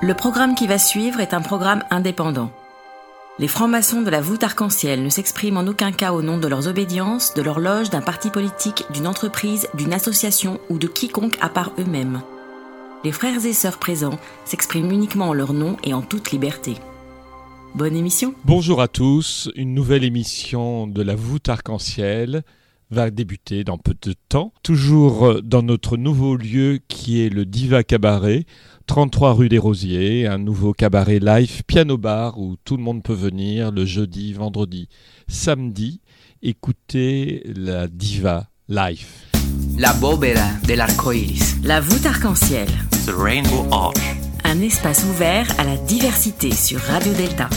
Le programme qui va suivre est un programme indépendant. Les francs-maçons de la voûte arc-en-ciel ne s'expriment en aucun cas au nom de leurs obédiences, de leur loge, d'un parti politique, d'une entreprise, d'une association ou de quiconque à part eux-mêmes. Les frères et sœurs présents s'expriment uniquement en leur nom et en toute liberté. Bonne émission Bonjour à tous, une nouvelle émission de la voûte arc-en-ciel va débuter dans peu de temps, toujours dans notre nouveau lieu qui est le Diva Cabaret, 33 rue des Rosiers, un nouveau cabaret live piano bar où tout le monde peut venir le jeudi, vendredi, samedi, écouter la diva live. La bóveda del arco iris. La voûte arc-en-ciel, The Rainbow Arch. un espace ouvert à la diversité sur Radio Delta.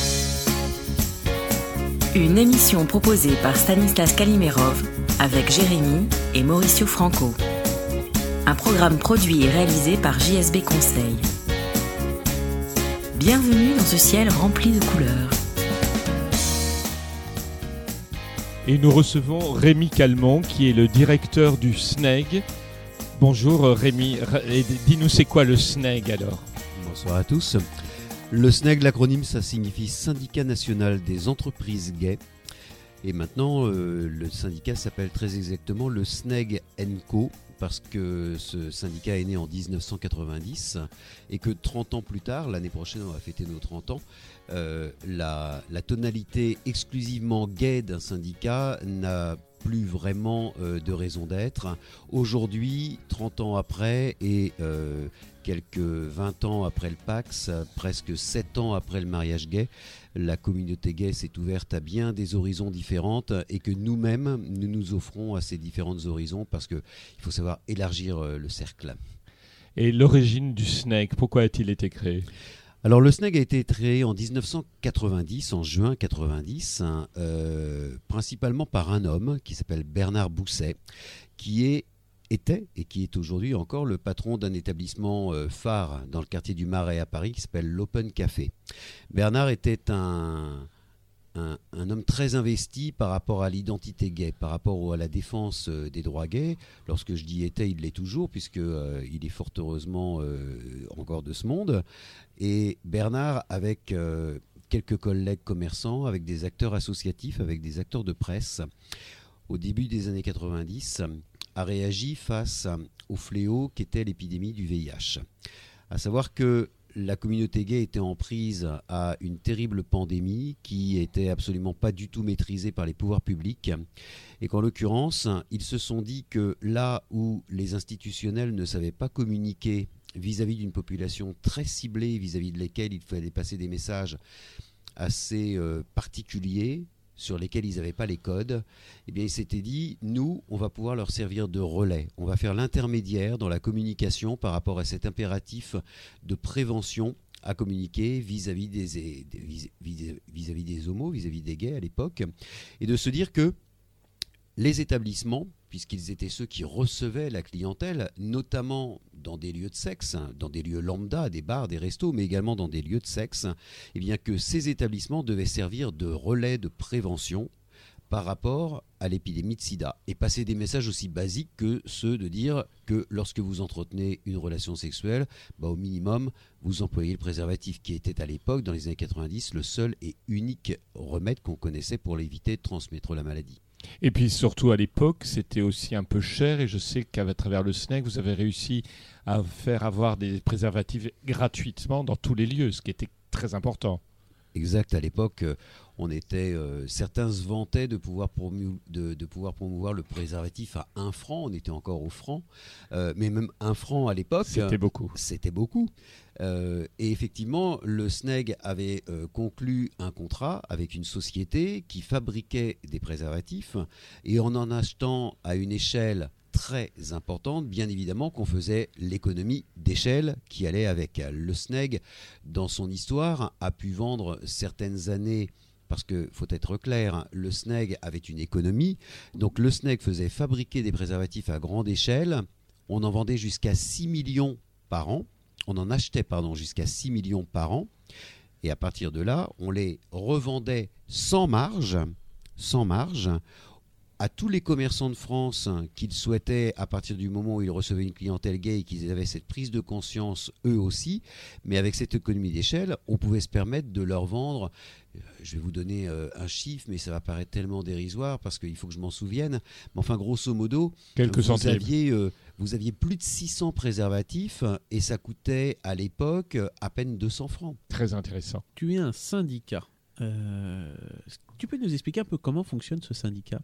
Une émission proposée par Stanislas Kalimerov avec Jérémy et Mauricio Franco. Un programme produit et réalisé par JSB Conseil. Bienvenue dans ce ciel rempli de couleurs. Et nous recevons Rémi Calmont qui est le directeur du SNEG. Bonjour euh, Rémi, dis-nous c'est quoi le SNEG alors? Bonsoir à tous. Le SNEG, l'acronyme, ça signifie Syndicat national des entreprises gays. Et maintenant, euh, le syndicat s'appelle très exactement le SNEG Co. Parce que ce syndicat est né en 1990 et que 30 ans plus tard, l'année prochaine, on va fêter nos 30 ans, euh, la, tonalité exclusivement gay d'un syndicat n'a plus vraiment euh, de raison d'être. Aujourd'hui, 30 ans après et euh, quelques 20 ans après le Pax, presque 7 ans après le mariage gay, la communauté gay s'est ouverte à bien des horizons différentes et que nous-mêmes, nous nous offrons à ces différents horizons parce qu'il faut savoir élargir euh, le cercle. Et l'origine du SNEG, pourquoi a-t-il été créé? Alors le SNEG a été créé en 1990, en juin 90, hein, euh, principalement par un homme qui s'appelle Bernard Bousset, qui est était et qui est aujourd'hui encore le patron d'un établissement euh, phare dans le quartier du Marais à Paris qui s'appelle l'Open Café. Bernard était un, un, homme très investi par rapport à l'identité gay, par rapport à la défense euh, des droits gays. Lorsque je dis était, il l'est toujours, puisque euh, il est fort heureusement euh, encore de ce monde. Et Bernard, avec quelques collègues commerçants, avec des acteurs associatifs, avec des acteurs de presse, au début des années 90, a réagi face au fléau qu'était l'épidémie du VIH. À savoir que la communauté gay était en prise à une terrible pandémie qui était absolument pas du tout maîtrisée par les pouvoirs publics et qu'en l'occurrence, ils se sont dit que là où les institutionnels ne savaient pas communiquer vis-à-vis d'une population très ciblée vis-à-vis de laquelle il fallait passer des messages assez euh, particuliers sur lesquels ils n'avaient pas les codes, eh bien, ils s'étaient dit, nous, on va pouvoir leur servir de relais. On va faire l'intermédiaire dans la communication par rapport à cet impératif de prévention à communiquer vis-à-vis des, homos, vis-à-vis des gays à l'époque, et de se dire que les établissements, puisqu'ils étaient ceux qui recevaient la clientèle, notamment dans des lieux de sexe, hein, dans des lieux lambda, des bars, des restos, mais également dans des lieux de sexe, eh bien que ces établissements devaient servir de relais de prévention par rapport à l'épidémie de sida et passer des messages aussi basiques que ceux de dire que lorsque vous entretenez une relation sexuelle, bah, au minimum, vous employez le préservatif qui était à l'époque, dans les années 90, le seul et unique remède qu'on connaissait pour éviter de transmettre la maladie. Et puis surtout à l'époque, c'était aussi un peu cher et je sais qu'à travers le SNEG, vous avez réussi à faire avoir des préservatifs gratuitement dans tous les lieux, ce qui était très important. Exact, à l'époque, euh, on était, euh, certains se vantaient de pouvoir, promu- de, de pouvoir promouvoir le préservatif à un franc, on était encore au franc, Euh, mais même un franc à l'époque, C'était beaucoup. c'était beaucoup. Euh, et effectivement, le SNEG avait conclu un contrat avec une société qui fabriquait des préservatifs et en en achetant à une échelle très importante, bien évidemment qu'on faisait l'économie d'échelle qui allait avec. Le SNEG, dans son histoire, a pu vendre certaines années parce que faut être clair, le SNEG avait une économie. Donc le SNEG faisait fabriquer des préservatifs à grande échelle. On en vendait jusqu'à 6 millions par an. On en achetait pardon jusqu'à 6 millions par an. Et à partir de là, on les revendait sans marge, sans marge à tous les commerçants de France qu'ils souhaitaient, à partir du moment où ils recevaient une clientèle gay et qu'ils avaient cette prise de conscience eux aussi, mais avec cette économie d'échelle, on pouvait se permettre de leur vendre euh, je vais vous donner euh, un chiffre, mais ça va paraître tellement dérisoire parce qu'il faut que je m'en souvienne. Mais enfin, grosso modo, Quelques vous, centimes. aviez, euh, vous aviez plus de 600 préservatifs et ça coûtait à l'époque à peine 200 francs. Très intéressant. Tu es un syndicat. Euh, tu peux nous expliquer un peu comment fonctionne ce syndicat?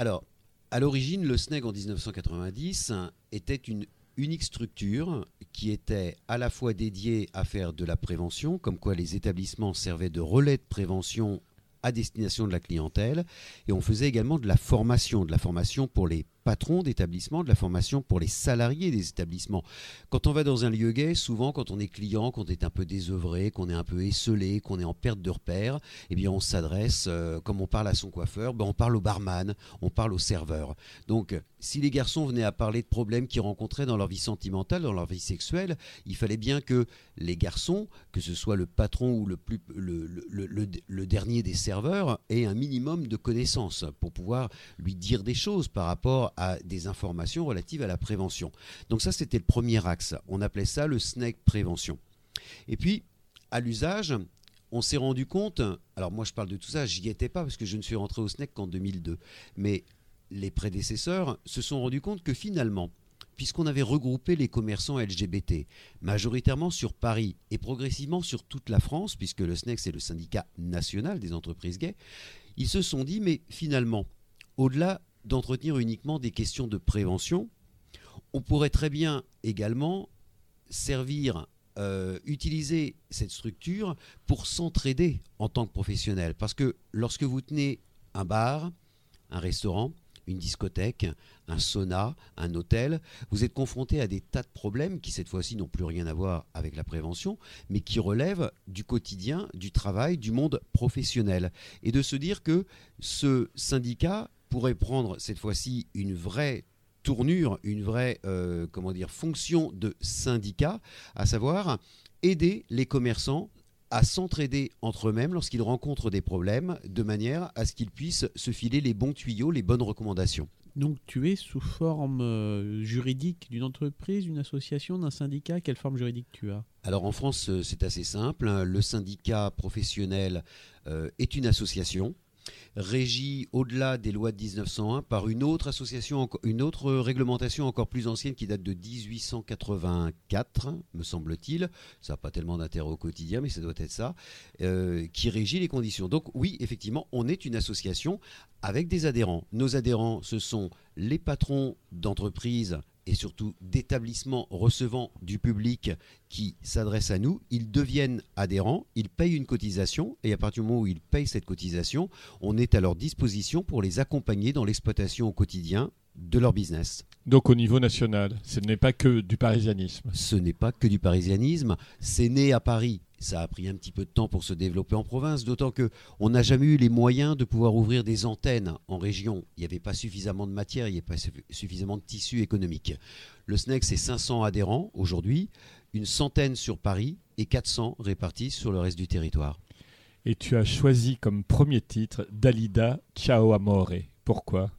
Alors, à l'origine, le SNEG en 1990 était une unique structure qui était à la fois dédiée à faire de la prévention, comme quoi les établissements servaient de relais de prévention à destination de la clientèle, et on faisait également de la formation, de la formation pour les patrons d'établissements, de la formation pour les salariés des établissements. Quand on va dans un lieu gay, souvent quand on est client, qu'on est un peu désœuvré, qu'on est un peu esselé, qu'on est en perte de repère, eh bien on s'adresse, euh, comme on parle à son coiffeur, ben on parle au barman, on parle au serveur. Donc si les garçons venaient à parler de problèmes qu'ils rencontraient dans leur vie sentimentale, dans leur vie sexuelle, il fallait bien que les garçons, que ce soit le patron ou le, plus, le, le- dernier des serveurs, aient un minimum de connaissances pour pouvoir lui dire des choses par rapport à des informations relatives à la prévention. Donc ça, c'était le premier axe. On appelait ça le SNEC prévention. Et puis, à l'usage, on s'est rendu compte, alors moi je parle de tout ça, j'y étais pas parce que je ne suis rentré au SNEC qu'en 2002, mais les prédécesseurs se sont rendus compte que finalement, puisqu'on avait regroupé les commerçants LGBT, majoritairement sur Paris et progressivement sur toute la France, puisque le SNEC c'est le syndicat national des entreprises gays, ils se sont dit, mais finalement, au-delà d'entretenir uniquement des questions de prévention, on pourrait très bien également servir, euh, utiliser cette structure pour s'entraider en tant que professionnel. Parce que lorsque vous tenez un bar, un restaurant, une discothèque, un sauna, un hôtel, vous êtes confronté à des tas de problèmes qui cette fois-ci n'ont plus rien à voir avec la prévention, mais qui relèvent du quotidien, du travail, du monde professionnel. Et de se dire que ce syndicat pourrait prendre cette fois-ci une vraie tournure, une vraie euh, comment dire, fonction de syndicat, à savoir aider les commerçants à s'entraider entre eux-mêmes lorsqu'ils rencontrent des problèmes, de manière à ce qu'ils puissent se filer les bons tuyaux, les bonnes recommandations. Donc tu es sous forme euh, juridique d'une entreprise, d'une association, d'un syndicat Quelle forme juridique tu as? Alors en France, euh, c'est assez simple. Le syndicat professionnel euh, est une association régie au-delà des lois de 1901 par une autre association, une autre réglementation encore plus ancienne qui date de 1884, me semble-t-il. Ça n'a pas tellement d'intérêt au quotidien, mais ça doit être ça, euh, qui régit les conditions. Donc oui, effectivement, on est une association avec des adhérents. Nos adhérents, ce sont les patrons d'entreprises et surtout d'établissements recevant du public qui s'adressent à nous, ils deviennent adhérents, ils payent une cotisation, et à partir du moment où ils payent cette cotisation, on est à leur disposition pour les accompagner dans l'exploitation au quotidien de leur business. Donc au niveau national, ce n'est pas que du parisianisme. Ce n'est pas que du parisianisme, c'est né à Paris. Ça a pris un petit peu de temps pour se développer en province, d'autant que on n'a jamais eu les moyens de pouvoir ouvrir des antennes en région. Il n'y avait pas suffisamment de matière, il n'y avait pas suffi- suffisamment de tissu économique. Le SNEC, c'est 500 adhérents aujourd'hui, une centaine sur Paris et 400 répartis sur le reste du territoire. Et tu as choisi comme premier titre Dalida Ciao Amore. Pourquoi?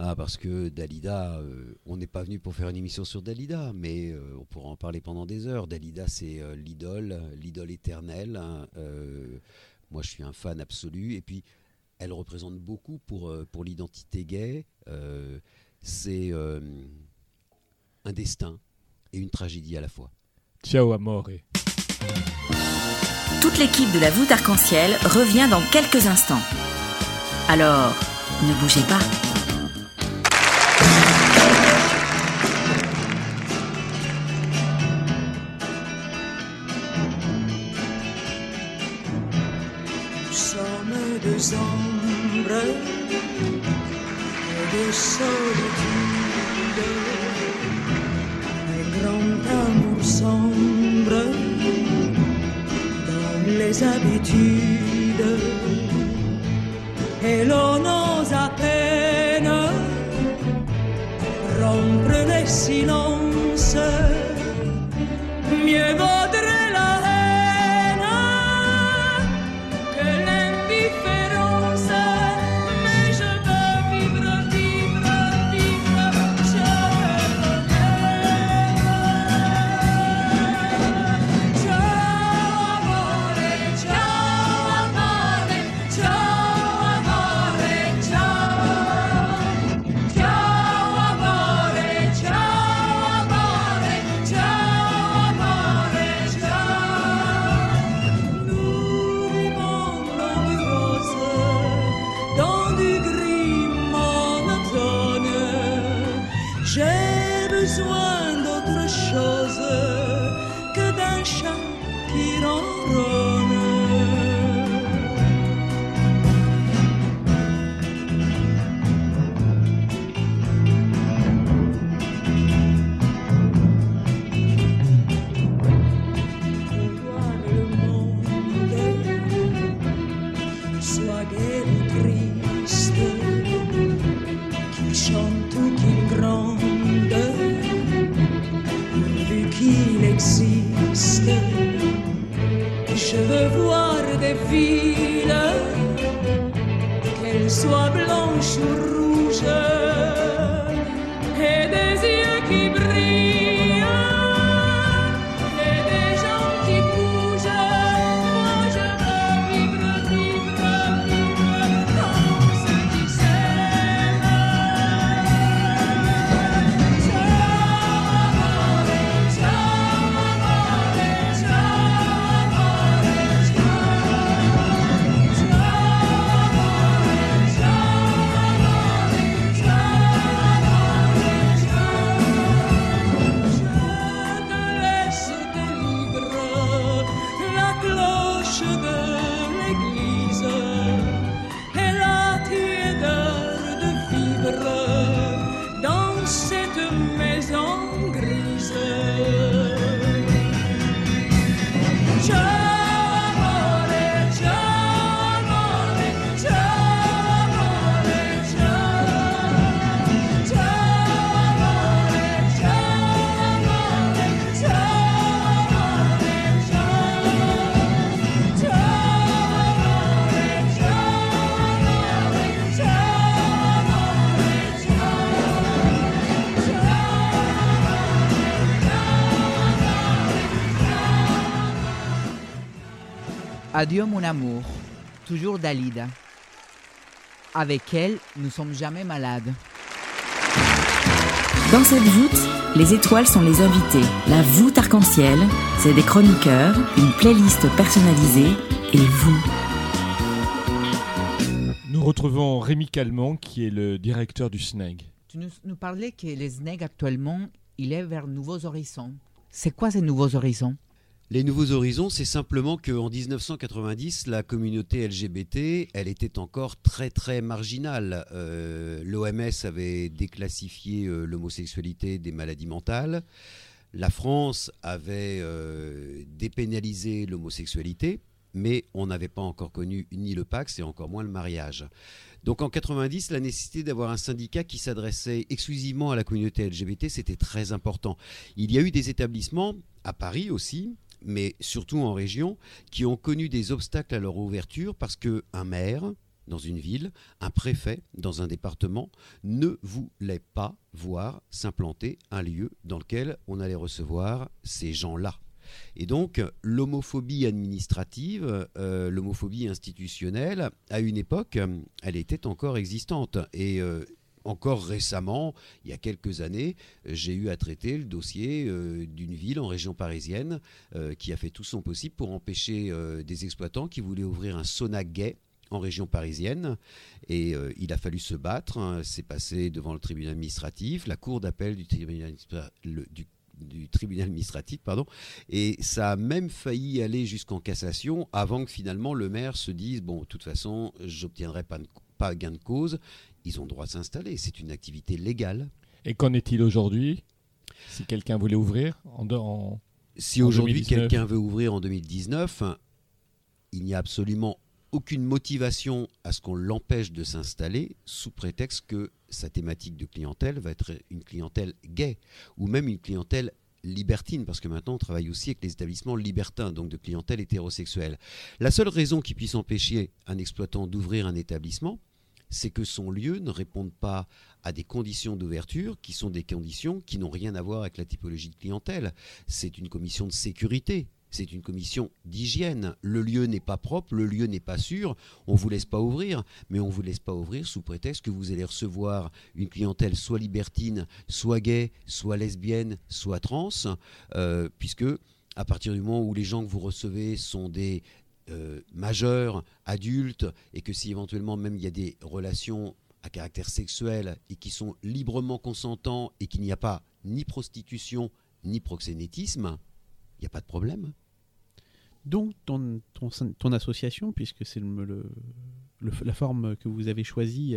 Ah, parce que Dalida, euh, on n'est pas venu pour faire une émission sur Dalida, mais euh, on pourra en parler pendant des heures. Dalida, c'est euh, l'idole, l'idole éternelle. hein. Euh, moi, je suis un fan absolu. Et puis, elle représente beaucoup pour, euh, pour l'identité gay. Euh, c'est euh, un destin et une tragédie à la fois. Ciao Amore. Toute l'équipe de la voûte arc-en-ciel revient dans quelques instants. Alors, ne bougez pas. Ombres et de solitude. Un grand amour sombre dans les habitudes. Et l'on ose à peine rompre les silences. Mieux vaudrait Adieu mon amour, toujours Dalida. Avec elle, nous sommes jamais malades. Dans cette voûte, les étoiles sont les invités. La voûte arc-en-ciel, c'est des chroniqueurs, une playlist personnalisée et vous. Nous retrouvons Rémi Calment, qui est le directeur du SNEG. Tu nous, nous parlais que les SNEG actuellement, il est vers nouveaux horizons. C'est quoi ces nouveaux horizons? Les nouveaux horizons, c'est simplement qu'en 1990, la communauté LGBT, elle était encore très très marginale. Euh, L'OMS avait déclassifié euh, l'homosexualité des maladies mentales. La France avait euh, dépénalisé l'homosexualité, mais on n'avait pas encore connu ni le Pax et encore moins le mariage. Donc en 90, la nécessité d'avoir un syndicat qui s'adressait exclusivement à la communauté LGBT, c'était très important. Il y a eu des établissements, à Paris aussi, mais surtout en région, qui ont connu des obstacles à leur ouverture parce que un maire dans une ville, un préfet dans un département ne voulait pas voir s'implanter un lieu dans lequel on allait recevoir ces gens-là. Et donc, l'homophobie administrative, euh, l'homophobie institutionnelle, à une époque, elle était encore existante. Et euh, encore récemment, il y a quelques années, j'ai eu à traiter le dossier euh, d'une ville en région parisienne euh, qui a fait tout son possible pour empêcher euh, des exploitants qui voulaient ouvrir un sauna gay en région parisienne et il a fallu se battre. hein. C'est passé devant le tribunal administratif, la cour d'appel du tribunal, administratif, pardon, et ça a même failli aller jusqu'en cassation avant que finalement le maire se dise bon, de toute façon, j'obtiendrai pas, pas gain de cause. Ils ont le droit de s'installer. C'est une activité légale. Et qu'en est-il aujourd'hui Si quelqu'un voulait ouvrir en, en- Si aujourd'hui 2019. quelqu'un veut ouvrir en 2019, il n'y a absolument aucune motivation à ce qu'on l'empêche de s'installer sous prétexte que sa thématique de clientèle va être une clientèle gay ou même une clientèle libertine, parce que maintenant on travaille aussi avec les établissements libertins, donc de clientèle hétérosexuelle. La seule raison qui puisse empêcher un exploitant d'ouvrir un établissement, c'est que son lieu ne réponde pas à des conditions d'ouverture qui sont des conditions qui n'ont rien à voir avec la typologie de clientèle. C'est une commission de sécurité. C'est une commission d'hygiène. Le lieu n'est pas propre, le lieu n'est pas sûr. On vous laisse pas ouvrir, mais on vous laisse pas ouvrir sous prétexte que vous allez recevoir une clientèle soit libertine, soit gay, soit lesbienne, soit trans, euh, puisque à partir du moment où les gens que vous recevez sont des euh, majeurs, adultes, et que si éventuellement même il y a des relations à caractère sexuel et qui sont librement consentants et qu'il n'y a pas ni prostitution ni proxénétisme, il n'y a pas de problème. Donc, ton, ton, association, puisque c'est le, la forme que vous avez choisie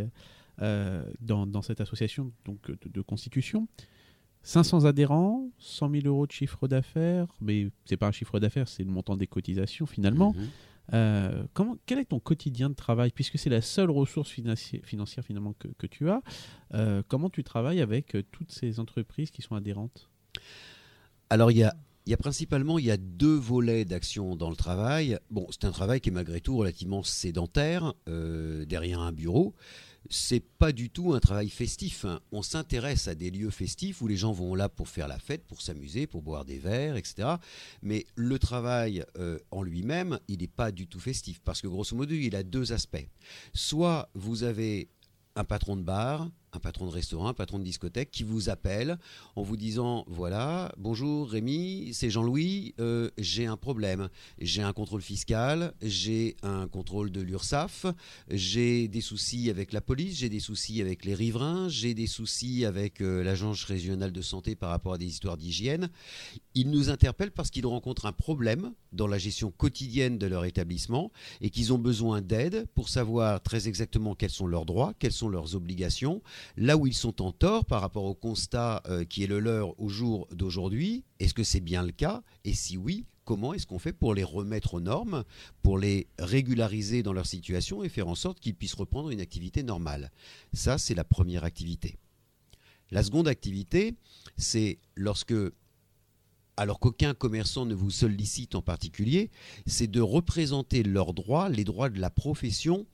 euh, dans, cette association donc, de constitution, 500 adhérents, 100 000 euros de chiffre d'affaires, mais c'est pas un chiffre d'affaires, c'est le montant des cotisations finalement. Mhm. Euh, comment, quel est ton quotidien de travail? Puisque c'est la seule ressource financi- financière finalement que, que tu as, euh, comment tu travailles avec euh, toutes ces entreprises qui sont adhérentes? Alors il y a, y a principalement il y a deux volets d'action dans le travail. Bon, c'est un travail qui est malgré tout relativement sédentaire, euh, derrière un bureau. C'est pas du tout un travail festif. hein. On s'intéresse à des lieux festifs où les gens vont là pour faire la fête, pour s'amuser, pour boire des verres, etc. Mais le travail euh, en lui-même, il n'est pas du tout festif parce que grosso modo, il a deux aspects. Soit vous avez un patron de bar, un patron de restaurant, un patron de discothèque qui vous appelle en vous disant voilà, bonjour Rémi, c'est Jean-Louis, euh, j'ai un problème. J'ai un contrôle fiscal, j'ai un contrôle de l'URSSAF, j'ai des soucis avec la police, j'ai des soucis avec les riverains, j'ai des soucis avec euh, l'agence régionale de santé par rapport à des histoires d'hygiène. Ils nous interpellent parce qu'ils rencontrent un problème dans la gestion quotidienne de leur établissement et qu'ils ont besoin d'aide pour savoir très exactement quels sont leurs droits, quelles sont leurs obligations, là où ils sont en tort par rapport au constat euh, qui est le leur au jour d'aujourd'hui. Est-ce que c'est bien le cas? Et si oui, comment est-ce qu'on fait pour les remettre aux normes, pour les régulariser dans leur situation et faire en sorte qu'ils puissent reprendre une activité normale? Ça, c'est la première activité. La seconde activité, c'est lorsque, alors qu'aucun commerçant ne vous sollicite en particulier, c'est de représenter leurs droits, les droits de la profession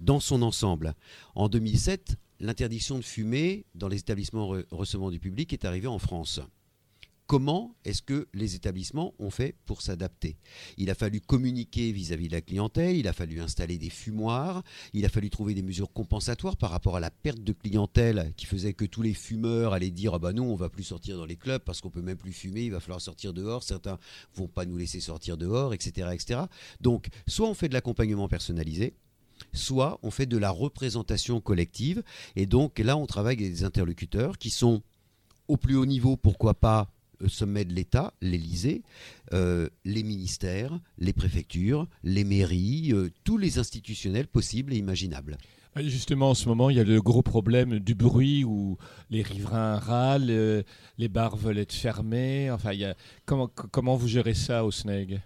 dans son ensemble. En 2007, l'interdiction de fumer dans les établissements re- recevant du public est arrivée en France. Comment est-ce que les établissements ont fait pour s'adapter? Il a fallu communiquer vis-à-vis de la clientèle, il a fallu installer des fumoirs, il a fallu trouver des mesures compensatoires par rapport à la perte de clientèle qui faisait que tous les fumeurs allaient dire ah bah non on va plus sortir dans les clubs parce qu'on peut même plus fumer, il va falloir sortir dehors, certains vont pas nous laisser sortir dehors, etc., etc. Donc soit on fait de l'accompagnement personnalisé, soit on fait de la représentation collective. Et donc là, on travaille avec des interlocuteurs qui sont au plus haut niveau, pourquoi pas au sommet de l'État, l'Élysée, euh, les ministères, les préfectures, les mairies, euh, tous les institutionnels possibles et imaginables. Euh, Justement, en ce moment, il y a le gros problème du bruit où les riverains râlent, euh, les bars veulent être fermés. Enfin, comment, comment vous gérez ça au SNEG?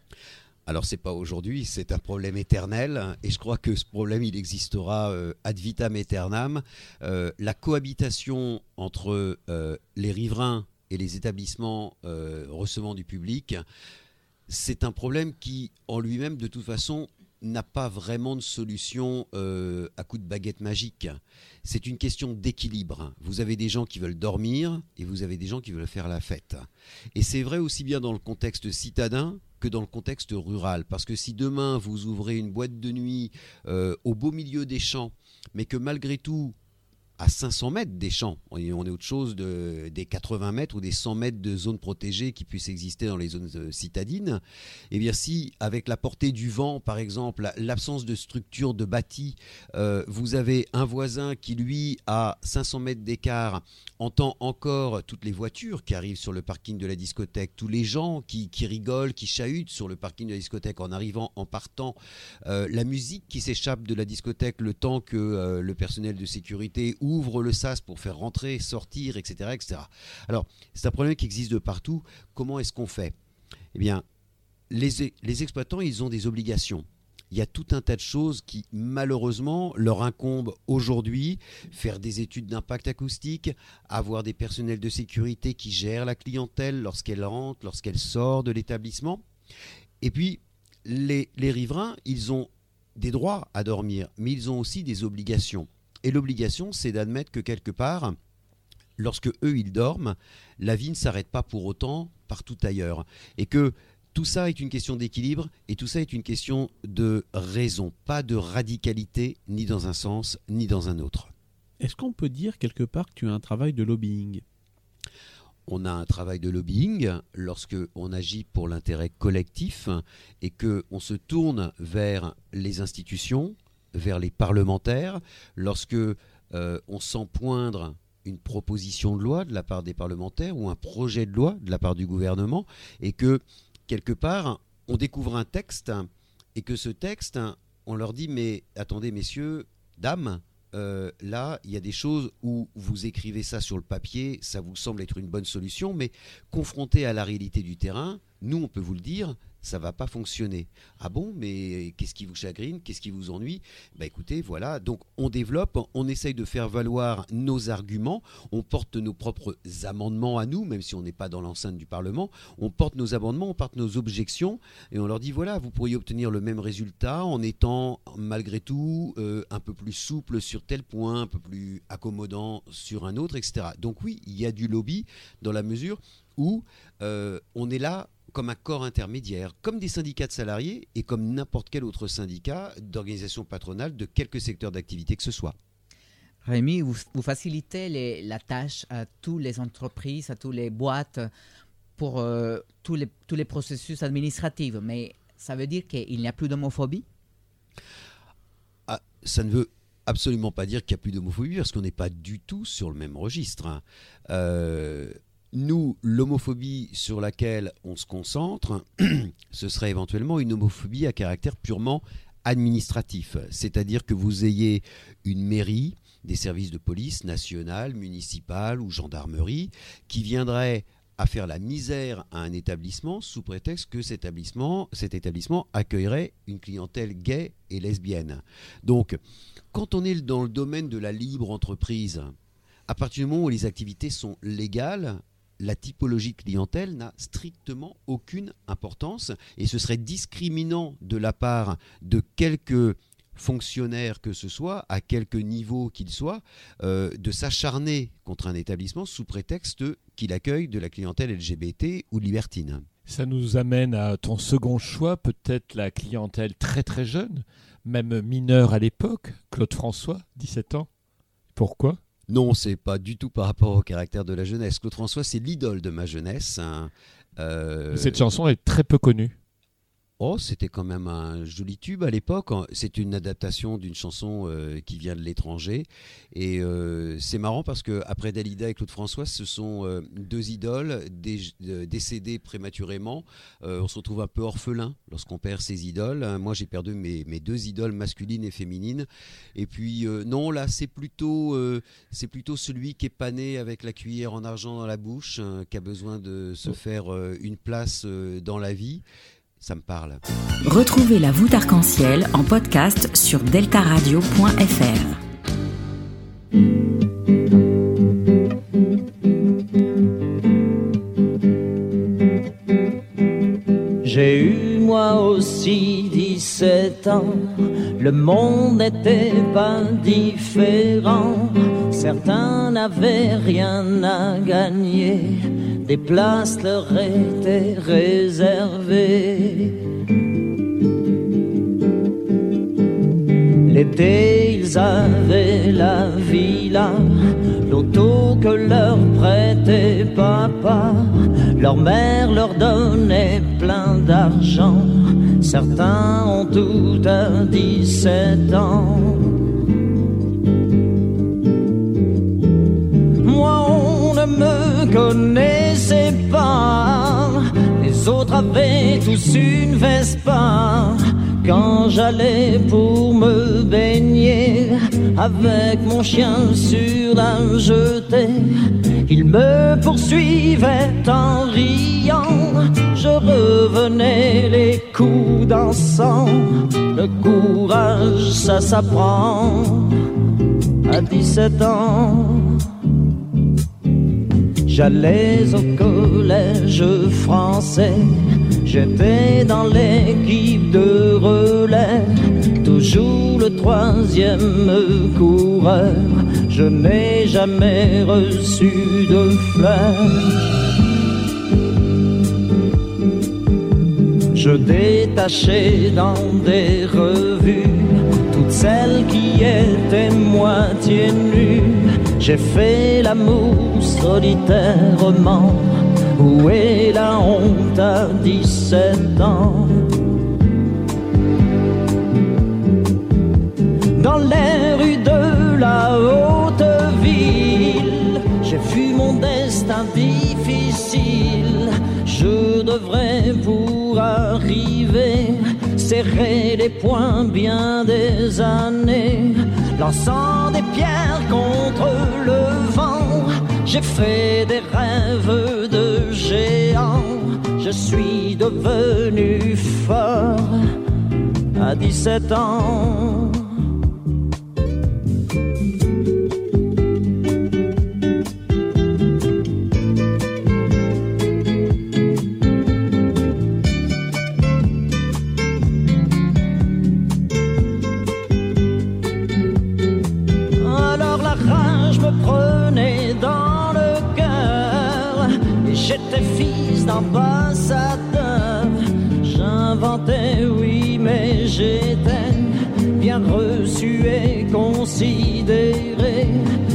Alors c'est pas aujourd'hui, c'est un problème éternel et je crois que ce problème il existera euh, ad vitam aeternam. Euh, la cohabitation entre euh, les riverains et les établissements recevant du public, c'est un problème qui en lui-même de toute façon n'a pas vraiment de solution à coup de baguette magique. C'est une question d'équilibre. Vous avez des gens qui veulent dormir et vous avez des gens qui veulent faire la fête. Et c'est vrai aussi bien dans le contexte citadin que dans le contexte rural. Parce que si demain vous ouvrez une boîte de nuit euh, au beau milieu des champs, mais que malgré tout, à 500 mètres des champs, on est, autre chose de, des 80 mètres ou des 100 mètres de zones protégées qui puissent exister dans les zones euh, citadines, et bien si avec la portée du vent, par exemple, l'absence de structure de bâti, euh, vous avez un voisin qui lui, à 500 mètres d'écart, entend encore toutes les voitures qui arrivent sur le parking de la discothèque, tous les gens qui, rigolent, qui chahutent sur le parking de la discothèque en arrivant, en partant, euh, la musique qui s'échappe de la discothèque le temps que le personnel de sécurité ouvre le sas pour faire rentrer, sortir, etc. etc. Alors, c'est un problème qui existe de partout. Comment est-ce qu'on fait? Eh bien, les, les exploitants, ils ont des obligations. Il y a tout un tas de choses qui, malheureusement, leur incombent aujourd'hui. Faire des études d'impact acoustique, avoir des personnels de sécurité qui gèrent la clientèle lorsqu'elle rentre, lorsqu'elle sort de l'établissement. Et puis, les, les riverains, ils ont des droits à dormir, mais ils ont aussi des obligations. Et l'obligation, c'est d'admettre que quelque part, lorsque eux, ils dorment, la vie ne s'arrête pas pour autant partout ailleurs. Et que tout ça est une question d'équilibre et tout ça est une question de raison, pas de radicalité, ni dans un sens, ni dans un autre. Est-ce qu'on peut dire quelque part que tu as un travail de lobbying? On a un travail de lobbying lorsque on agit pour l'intérêt collectif et que on se tourne vers les institutions, vers les parlementaires, lorsque euh, on sent poindre une proposition de loi de la part des parlementaires ou un projet de loi de la part du gouvernement et que quelque part on découvre un texte et que ce texte, on leur dit mais attendez messieurs, dames, euh, là, il y a des choses où vous écrivez ça sur le papier, ça vous semble être une bonne solution, mais confronté à la réalité du terrain, nous, on peut vous le dire, ça va pas fonctionner. Ah bon, mais qu'est-ce qui vous chagrine Qu'est-ce qui vous ennuie? Bah écoutez, voilà, donc on développe, on essaye de faire valoir nos arguments, on porte nos propres amendements à nous, même si on n'est pas dans l'enceinte du Parlement, on porte nos amendements, on porte nos objections, et on leur dit voilà, vous pourriez obtenir le même résultat en étant malgré tout euh, un peu plus souple sur tel point, un peu plus accommodant sur un autre, etc. Donc oui, il y a du lobby dans la mesure où euh, on est là comme un corps intermédiaire, comme des syndicats de salariés et comme n'importe quel autre syndicat d'organisation patronale de quelque secteur d'activité que ce soit. Rémi, vous, vous facilitez les- la tâche à toutes les entreprises, à toutes les boîtes pour euh, tous, les, tous les processus administratifs, mais ça veut dire qu'il n'y a plus d'homophobie? Ah, ça ne veut absolument pas dire qu'il n'y a plus d'homophobie parce qu'on n'est pas du tout sur le même registre. hein. Euh, nous, l'homophobie sur laquelle on se concentre, ce serait éventuellement une homophobie à caractère purement administratif. C'est-à-dire que vous ayez une mairie, des services de police nationale, municipale ou gendarmerie qui viendraient à faire la misère à un établissement sous prétexte que cet établissement, cet établissement accueillerait une clientèle gay et lesbienne. Donc, quand on est dans le domaine de la libre entreprise, à partir du moment où les activités sont légales, la typologie clientèle n'a strictement aucune importance et ce serait discriminant de la part de quelques fonctionnaires que ce soit, à quelque niveau qu'il soit, euh, de s'acharner contre un établissement sous prétexte qu'il accueille de la clientèle LGBT ou libertine. Ça nous amène à ton second choix, peut-être la clientèle très très jeune, même mineure à l'époque, Claude François, 17 ans. Pourquoi? Non, c'est pas du tout par rapport au caractère de la jeunesse. Claude François, c'est l'idole de ma jeunesse. hein. Euh, Cette chanson est très peu connue. Oh, c'était quand même un joli tube à l'époque. C'est une adaptation d'une chanson euh, qui vient de l'étranger. Et euh, c'est marrant parce que après Dalida et Claude François, ce sont euh, deux idoles dé- décédées prématurément. On se retrouve un peu orphelin lorsqu'on perd ses idoles. Hein, Moi, j'ai perdu mes, mes deux idoles masculines et féminines. Et puis, non, là, c'est plutôt, c'est plutôt celui qui est pané avec la cuillère en argent dans la bouche, hein, qui a besoin de se faire euh, une place dans la vie. Ça me parle. Retrouvez la voûte arc-en-ciel en podcast sur deltaradio.fr. J'ai eu moi aussi 17 ans, le monde n'était pas différent. Certains n'avaient rien à gagner, des places leur étaient réservées. L'été, ils avaient la villa, l'auto que leur prêtait papa. Leur mère leur donnait plein d'argent. Certains ont tout à 17 ans. Moi, on ne me connaissait pas. Les autres avaient tous une Vespa. Quand j'allais pour me baigner avec mon chien sur la jetée, il me poursuivait en riant. Je revenais les coups d'encens. Le courage, ça s'apprend à 17 ans. J'allais au collège français, j'étais dans l'équipe de relais, toujours le troisième coureur. Je n'ai jamais reçu de fleurs. Je détachais dans des revues toutes celles qui étaient moitié nues. J'ai fait l'amour solitairement. Où est la honte à 17 ans? Dans les rues de la haute ville, j'ai vu mon destin difficile. Je devrais vous serrer les poings bien des années, lançant des pierres contre le vent. J'ai fait des rêves de géant, je suis devenu fort à 17 ans. Oui, mais j'étais bien reçu et considéré.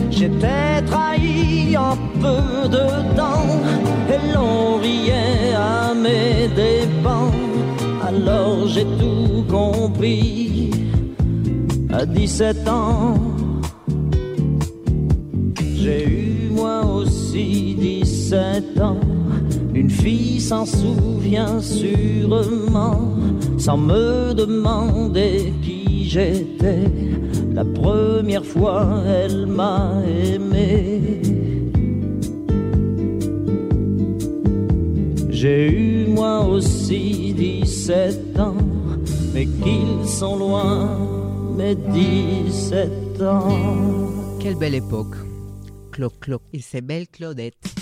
J'étais trahi en peu de temps et l'on riait à mes dépens. Alors j'ai tout compris à 17 ans. J'ai eu moi aussi 17 ans. Une fille s'en souvient sûrement, sans me demander qui j'étais. La première fois, elle m'a aimé. J'ai eu moi aussi 17 ans, mais qu'ils sont loin, mes 17 ans. Quelle belle époque. Cloc, cloc. Et c'est belle Claudette.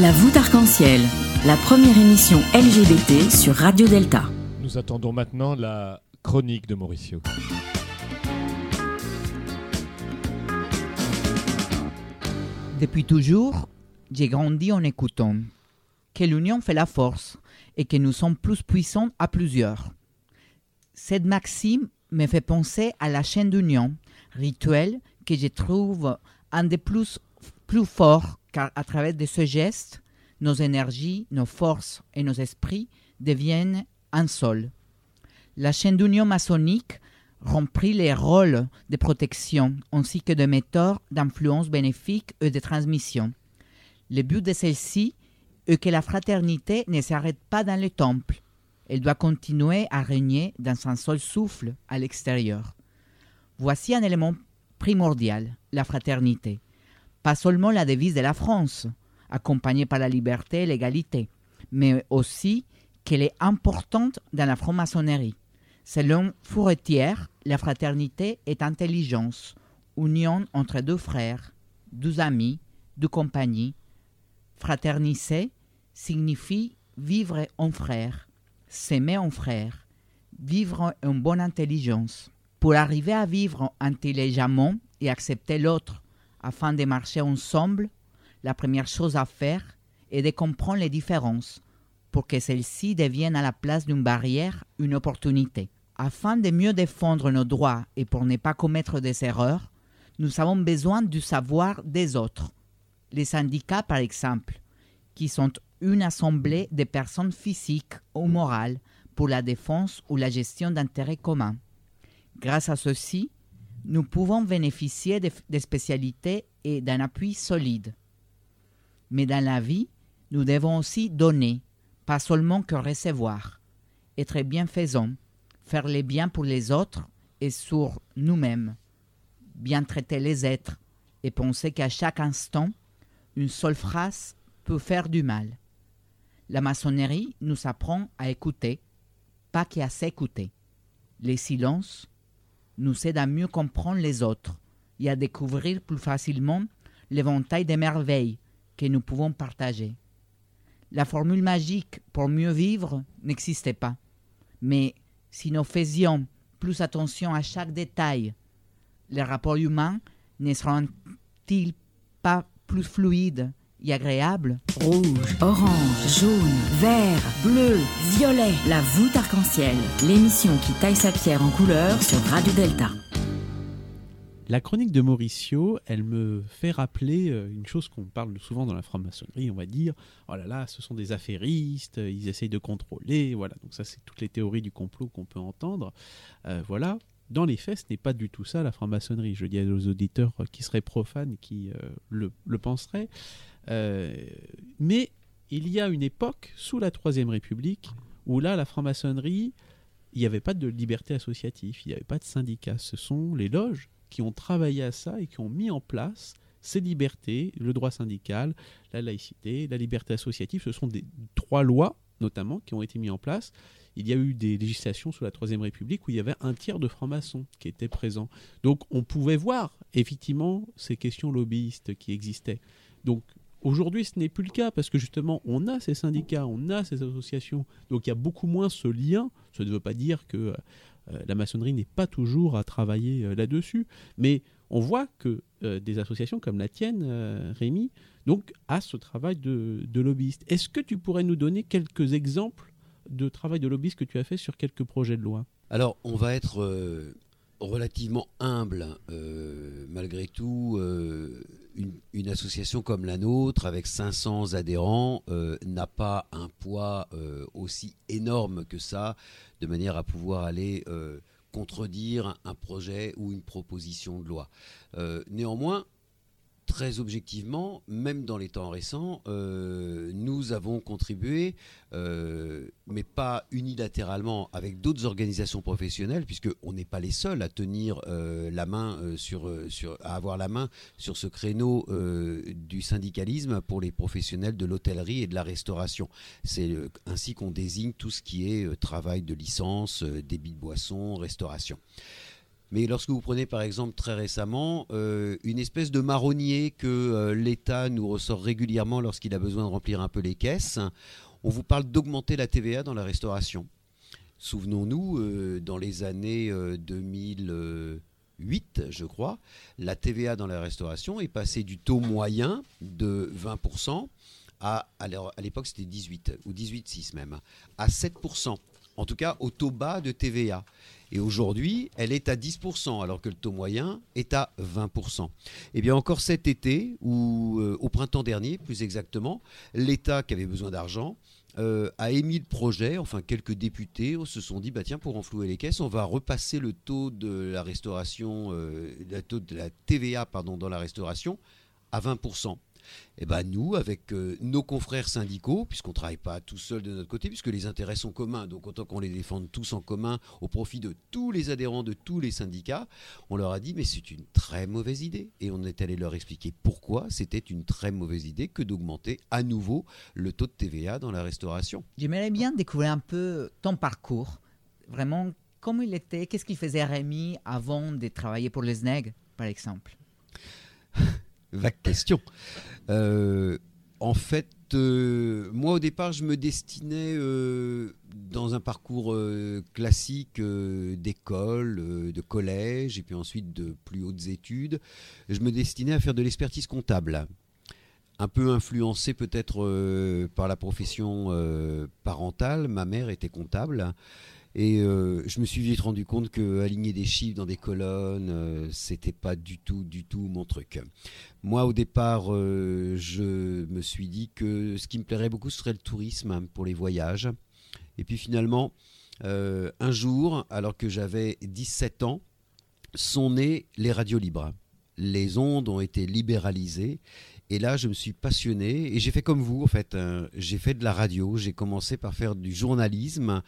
La voûte arc-en-ciel, la première émission LGBT sur Radio Delta. Nous attendons maintenant la chronique de Mauricio. Depuis toujours, j'ai grandi en écoutant que l'union fait la force et que nous sommes plus puissants à plusieurs. Cette maxime me fait penser à la chaîne d'union, rituel que je trouve un des plus, plus forts car à travers de ce geste, nos énergies, nos forces et nos esprits deviennent un seul. La chaîne d'union maçonnique remplit les rôles de protection ainsi que de méthode d'influence bénéfique et de transmission. Le but de celle-ci est que la fraternité ne s'arrête pas dans le temple. Elle doit continuer à régner dans un seul souffle à l'extérieur. Voici un élément primordial, la fraternité. Pas seulement la devise de la France, accompagnée par la liberté et l'égalité, mais aussi qu'elle est importante dans la franc-maçonnerie. Selon Fouretière, la fraternité est intelligence, union entre deux frères, deux amis, deux compagnies. Fraterniser signifie vivre en frère, s'aimer en frère, vivre en bonne intelligence. Pour arriver à vivre intelligemment et accepter l'autre afin de marcher ensemble, la première chose à faire est de comprendre les différences pour que celles-ci deviennent à la place d'une barrière une opportunité. Afin de mieux défendre nos droits et pour ne pas commettre des erreurs, nous avons besoin du savoir des autres. Les syndicats, par exemple, qui sont une assemblée de personnes physiques ou morales pour la défense ou la gestion d'intérêts communs. Grâce à ceci, nous pouvons bénéficier de, spécialités et d'un appui solide. Mais dans la vie, nous devons aussi donner, pas seulement que recevoir, être bienfaisant, faire les biens pour les autres et sur nous-mêmes, bien traiter les êtres et penser qu'à chaque instant, une seule phrase peut faire du mal. La maçonnerie nous apprend à écouter, pas qu'à s'écouter. Les silences nous aident à mieux comprendre les autres et à découvrir plus facilement l'éventail des merveilles que nous pouvons partager. La formule magique pour mieux vivre n'existait pas. Mais si nous faisions plus attention à chaque détail, les rapports humains ne seront-ils pas plus fluides et agréables Rouge, orange, jaune, vert, bleu, violet. La voûte arc-en-ciel, l'émission qui taille sa pierre en couleur sur Radio Delta. La chronique de Mauricio, elle me fait rappeler euh, une chose qu'on parle souvent dans la franc-maçonnerie, on va dire, oh là là, ce sont des affairistes, euh, ils essayent de contrôler, voilà, donc ça c'est toutes les théories du complot qu'on peut entendre, Euh, voilà. Dans les faits, ce n'est pas du tout ça la franc-maçonnerie. Je dis aux auditeurs qui seraient profanes qui euh, le, le penseraient. Euh, mais il y a une époque, sous la Troisième République, où là, la franc-maçonnerie, il n'y avait pas de liberté associative, il n'y avait pas de syndicat. Ce sont les loges qui ont travaillé à ça et qui ont mis en place ces libertés, le droit syndical, la laïcité, la liberté associative. Ce sont des trois lois, notamment, qui ont été mises en place. Il y a eu des législations sous la Troisième République où il y avait un tiers de francs-maçons qui étaient présents. Donc on pouvait voir effectivement ces questions lobbyistes qui existaient. Donc aujourd'hui ce n'est plus le cas parce que justement on a ces syndicats, on a ces associations. Donc il y a beaucoup moins ce lien. Ça ne veut pas dire que euh, la maçonnerie n'est pas toujours à travailler euh, là-dessus, mais on voit que euh, des associations comme la tienne, euh, Rémi, donc a ce travail de, lobbyiste. Est-ce que tu pourrais nous donner quelques exemples de travail de lobbyiste que tu as fait sur quelques projets de loi? Alors, on va être euh, relativement humble, euh, malgré tout. euh, une, association comme la nôtre, avec 500 adhérents, euh, n'a pas un poids aussi énorme que ça, de manière à pouvoir aller contredire un projet ou une proposition de loi. Néanmoins, très objectivement, même dans les temps récents, euh, nous avons contribué, euh, mais pas unilatéralement, avec d'autres organisations professionnelles, puisqu'on n'est pas les seuls à tenir euh, la main sur, à avoir la main sur ce créneau du syndicalisme pour les professionnels de l'hôtellerie et de la restauration. C'est ainsi qu'on désigne tout ce qui est travail de licence, débit de boissons, restauration. Mais lorsque vous prenez par exemple très récemment euh, une espèce de marronnier que euh, l'État nous ressort régulièrement lorsqu'il a besoin de remplir un peu les caisses, on vous parle d'augmenter la TVA dans la restauration. Souvenons-nous, euh, dans les années euh, 2008, je crois, la TVA dans la restauration est passée du taux moyen de 20% à, à l'époque c'était 18 ou 18,6 même, à 7%. En tout cas, au taux bas de TVA. Et aujourd'hui, elle est à 10%, alors que le taux moyen est à 20%. Et bien encore cet été, ou euh, au printemps dernier, plus exactement, l'État qui avait besoin d'argent euh, a émis le projet, enfin quelques députés se sont dit, bah tiens, pour renflouer les caisses, on va repasser le taux de la restauration, euh, le taux de la TVA dans la restauration à 20%. Et ben nous, avec euh, nos confrères syndicaux, puisqu'on ne travaille pas tout seul de notre côté, puisque les intérêts sont communs, donc autant qu'on les défende tous en commun au profit de tous les adhérents de tous les syndicats, on leur a dit mais c'est une très mauvaise idée. Et on est allé leur expliquer pourquoi c'était une très mauvaise idée que d'augmenter à nouveau le taux de TVA dans la restauration. J'aimerais bien découvrir un peu ton parcours. Vraiment, comment il était, qu'est-ce qu'il faisait Rémi avant de travailler pour les SNEG, par exemple? Vague question. Euh, en fait, euh, moi au départ, je me destinais euh, dans un parcours classique d'école, de collège, et puis ensuite de plus hautes études. Je me destinais à faire de l'expertise comptable. Un peu influencé peut-être par la profession parentale. Ma mère était comptable. Et euh, je me suis vite rendu compte que aligner des chiffres dans des colonnes, euh, c'était pas du tout, du tout mon truc. Moi, au départ, euh, je me suis dit que ce qui me plairait beaucoup, ce serait le tourisme pour les voyages. Et puis finalement, euh, un jour, alors que j'avais 17 ans, sont nées les radios libres. Les ondes ont été libéralisées. Et là, je me suis passionné et j'ai fait comme vous, en fait. hein. j'ai fait de la radio. J'ai commencé par faire du journalisme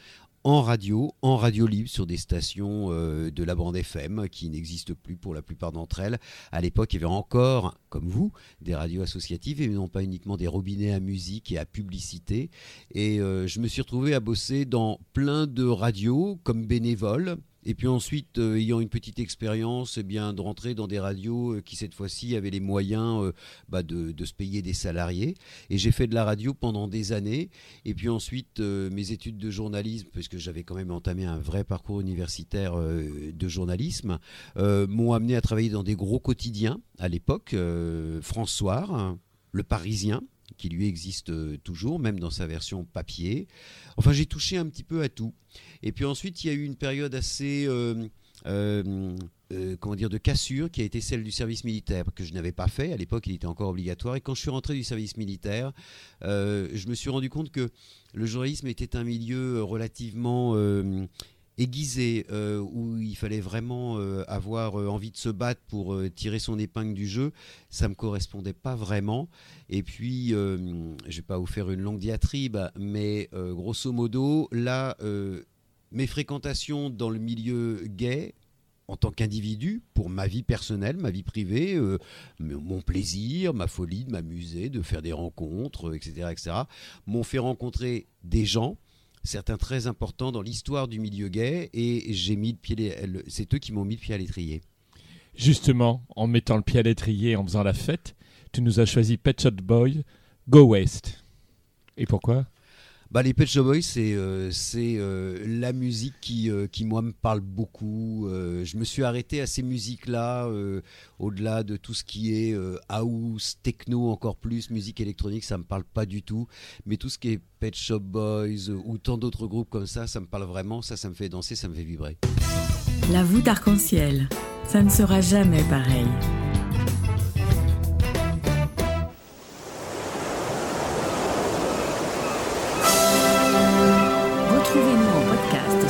en radio, en radio libre sur des stations euh, de la bande FM qui n'existent plus pour la plupart d'entre elles. À l'époque, il y avait encore, comme vous, des radios associatives et non pas uniquement des robinets à musique et à publicité. Et euh, je me suis retrouvé à bosser dans plein de radios comme bénévole. Et puis ensuite, euh, ayant une petite expérience, eh bien, de rentrer dans des radios euh, qui cette fois-ci avaient les moyens euh, bah, de, de se payer des salariés. Et j'ai fait de la radio pendant des années. Et puis ensuite, mes études de journalisme, puisque j'avais quand même entamé un vrai parcours universitaire de journalisme, m'ont amené à travailler dans des gros quotidiens à l'époque. François, hein, Le Parisien, qui lui existe euh, toujours, même dans sa version papier. Enfin, j'ai touché un petit peu à tout. Et puis ensuite, il y a eu une période assez... euh, euh, comment dire, de cassure qui a été celle du service militaire que je n'avais pas fait. À l'époque, il était encore obligatoire. Et quand je suis rentré du service militaire, je me suis rendu compte que le journalisme était un milieu relativement aiguisé, euh, où il fallait vraiment euh, avoir euh, envie de se battre pour tirer son épingle du jeu, ça me correspondait pas vraiment. Et puis, je vais pas vous faire une longue diatribe, mais grosso modo, là, mes fréquentations dans le milieu gay, en tant qu'individu, pour ma vie personnelle, ma vie privée, mon plaisir, ma folie de m'amuser, de faire des rencontres, etc., etc., m'ont fait rencontrer des gens, certains très importants dans l'histoire du milieu gay, et j'ai mis le pied, c'est eux qui m'ont mis le pied à l'étrier. Justement, en mettant le pied à l'étrier, en faisant la fête, tu nous as choisi Pet Shop Boy, Go West. Et pourquoi? Bah, les Pet Shop Boys, c'est euh, euh, la musique qui, euh, qui, moi, me parle beaucoup. Je me suis arrêté à ces musiques-là, au-delà de tout ce qui est house, techno encore plus, musique électronique, ça me parle pas du tout. Mais tout ce qui est Pet Shop Boys ou tant d'autres groupes comme ça, ça me parle vraiment. Ça, ça me fait danser, ça me fait vibrer. La voûte arc-en-ciel, ça ne sera jamais pareil.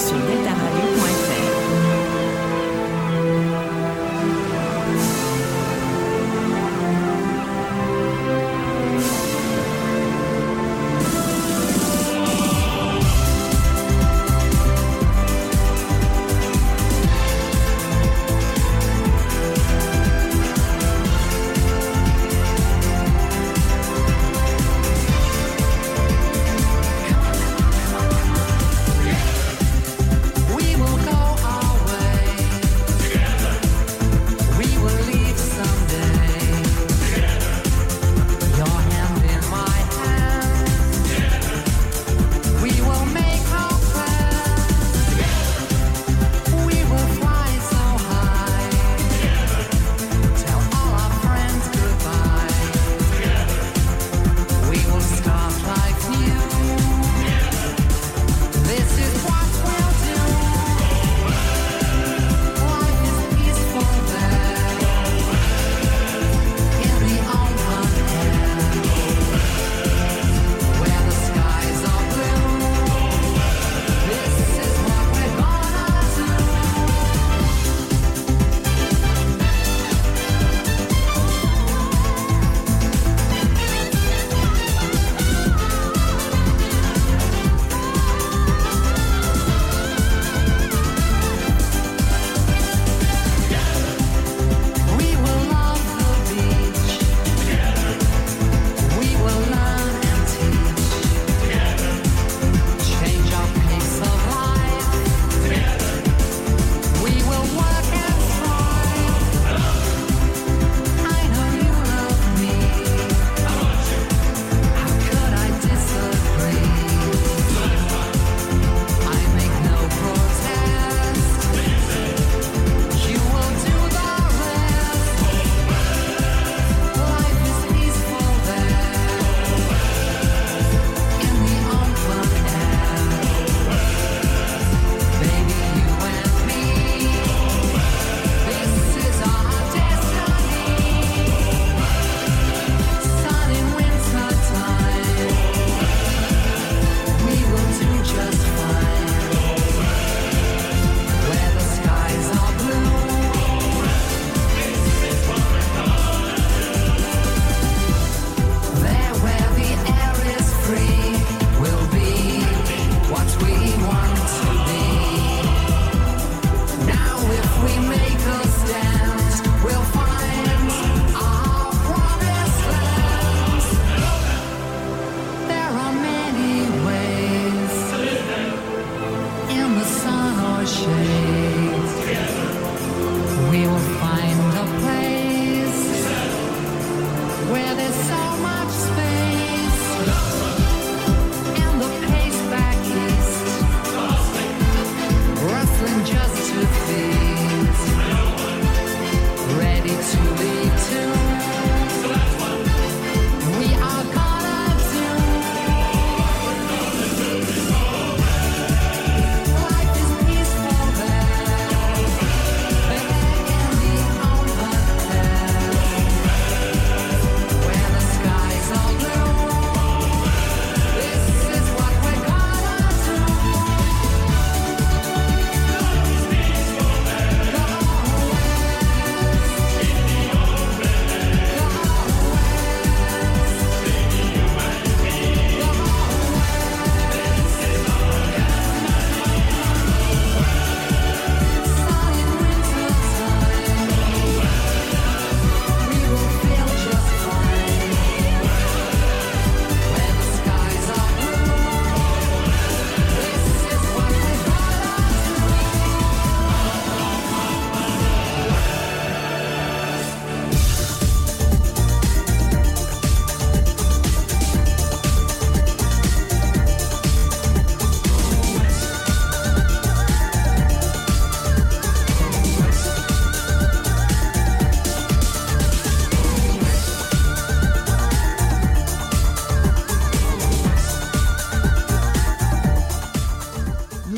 Sur deltaradio.fr.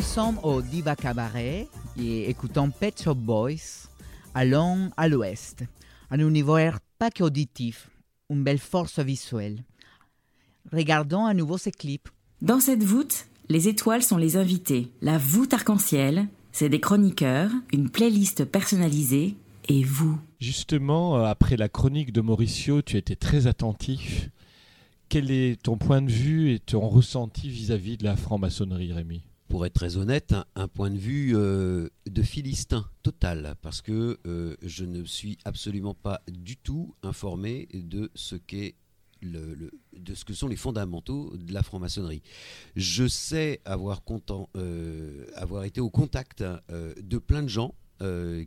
sommes au Diva Cabaret et écoutons Pet Shop Boys, Allons à l'ouest. Un univers pas qu'auditif, une belle force visuelle. Regardons à nouveau ces clips. Dans cette voûte, les étoiles sont les invités. La voûte arc-en-ciel, c'est des chroniqueurs, une playlist personnalisée et vous. Justement, euh, après la chronique de Mauricio, tu étais très attentif. Quel est ton point de vue et ton ressenti vis-à-vis de la franc-maçonnerie, Rémi? Pour être très honnête, un, point de vue euh, de philistin total, parce que euh, je ne suis absolument pas du tout informé de ce qu'est le, le- de ce que sont les fondamentaux de la franc-maçonnerie. Je sais avoir, content- euh, avoir été au contact de plein de gens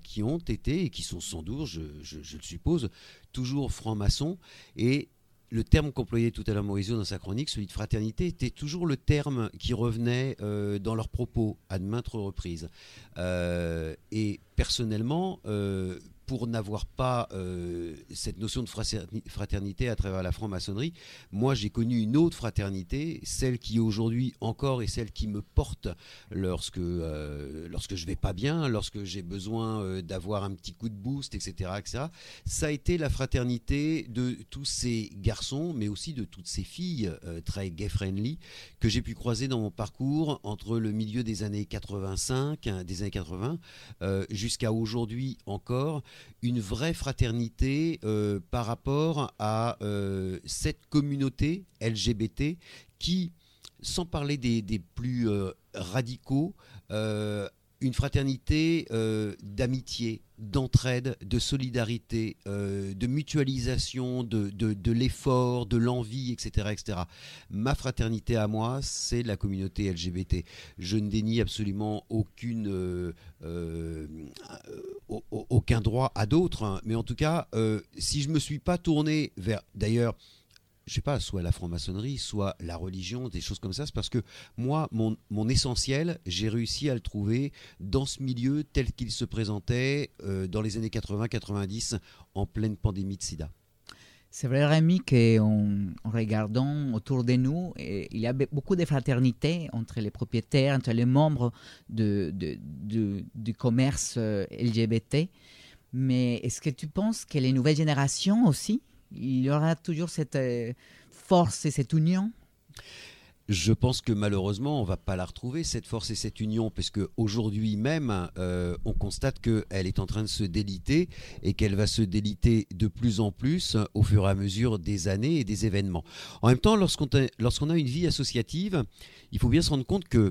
qui ont été et qui sont sans doute, je le suppose, toujours francs-maçons et le terme qu'employait tout à l'heure Mauricio dans sa chronique, celui de fraternité, était toujours le terme qui revenait euh, dans leurs propos à de maintes reprises. Euh, et personnellement, euh, pour n'avoir pas euh, cette notion de fraterni- fraternité à travers la franc-maçonnerie, moi j'ai connu une autre fraternité, celle qui aujourd'hui encore est celle qui me porte lorsque, euh, lorsque je vais pas bien, lorsque j'ai besoin euh, d'avoir un petit coup de boost, etc., etc. Ça a été la fraternité de tous ces garçons, mais aussi de toutes ces filles euh, très gay-friendly que j'ai pu croiser dans mon parcours entre le milieu des années 85, hein, des années 80, euh, jusqu'à aujourd'hui encore, une vraie fraternité euh, par rapport à euh, cette communauté LGBT qui, sans parler des, plus euh, radicaux, une fraternité euh, d'amitié, d'entraide, de solidarité, euh, de mutualisation, de, l'effort, de l'envie, etc., etc. Ma fraternité à moi, c'est la communauté LGBT. Je ne dénie absolument aucune, euh, au- au- aucun droit à d'autres, hein. mais en tout cas, si je me suis pas tourné vers, d'ailleurs, je sais pas, soit la franc-maçonnerie, soit la religion, des choses comme ça, c'est parce que moi, mon, essentiel, j'ai réussi à le trouver dans ce milieu tel qu'il se présentait euh, dans les années 80-90 en pleine pandémie de sida. C'est vrai, Rémi, qu'en en regardant autour de nous, eh, il y a be- beaucoup de fraternités entre les propriétaires, entre les membres du commerce euh, LGBT. Mais est-ce que tu penses que les nouvelles générations aussi, il y aura toujours cette euh, force et cette union? Je pense que malheureusement, on va pas la retrouver, cette force et cette union, parce que aujourd'hui même, euh, on constate qu'elle est en train de se déliter et qu'elle va se déliter de plus en plus au fur et à mesure des années et des événements. En même temps, lorsqu'on a, lorsqu'on a une vie associative, il faut bien se rendre compte que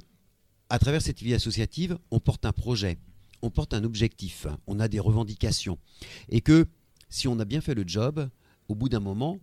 à travers cette vie associative, on porte un projet, on porte un objectif, on a des revendications, et que si on a bien fait le job, au bout d'un moment,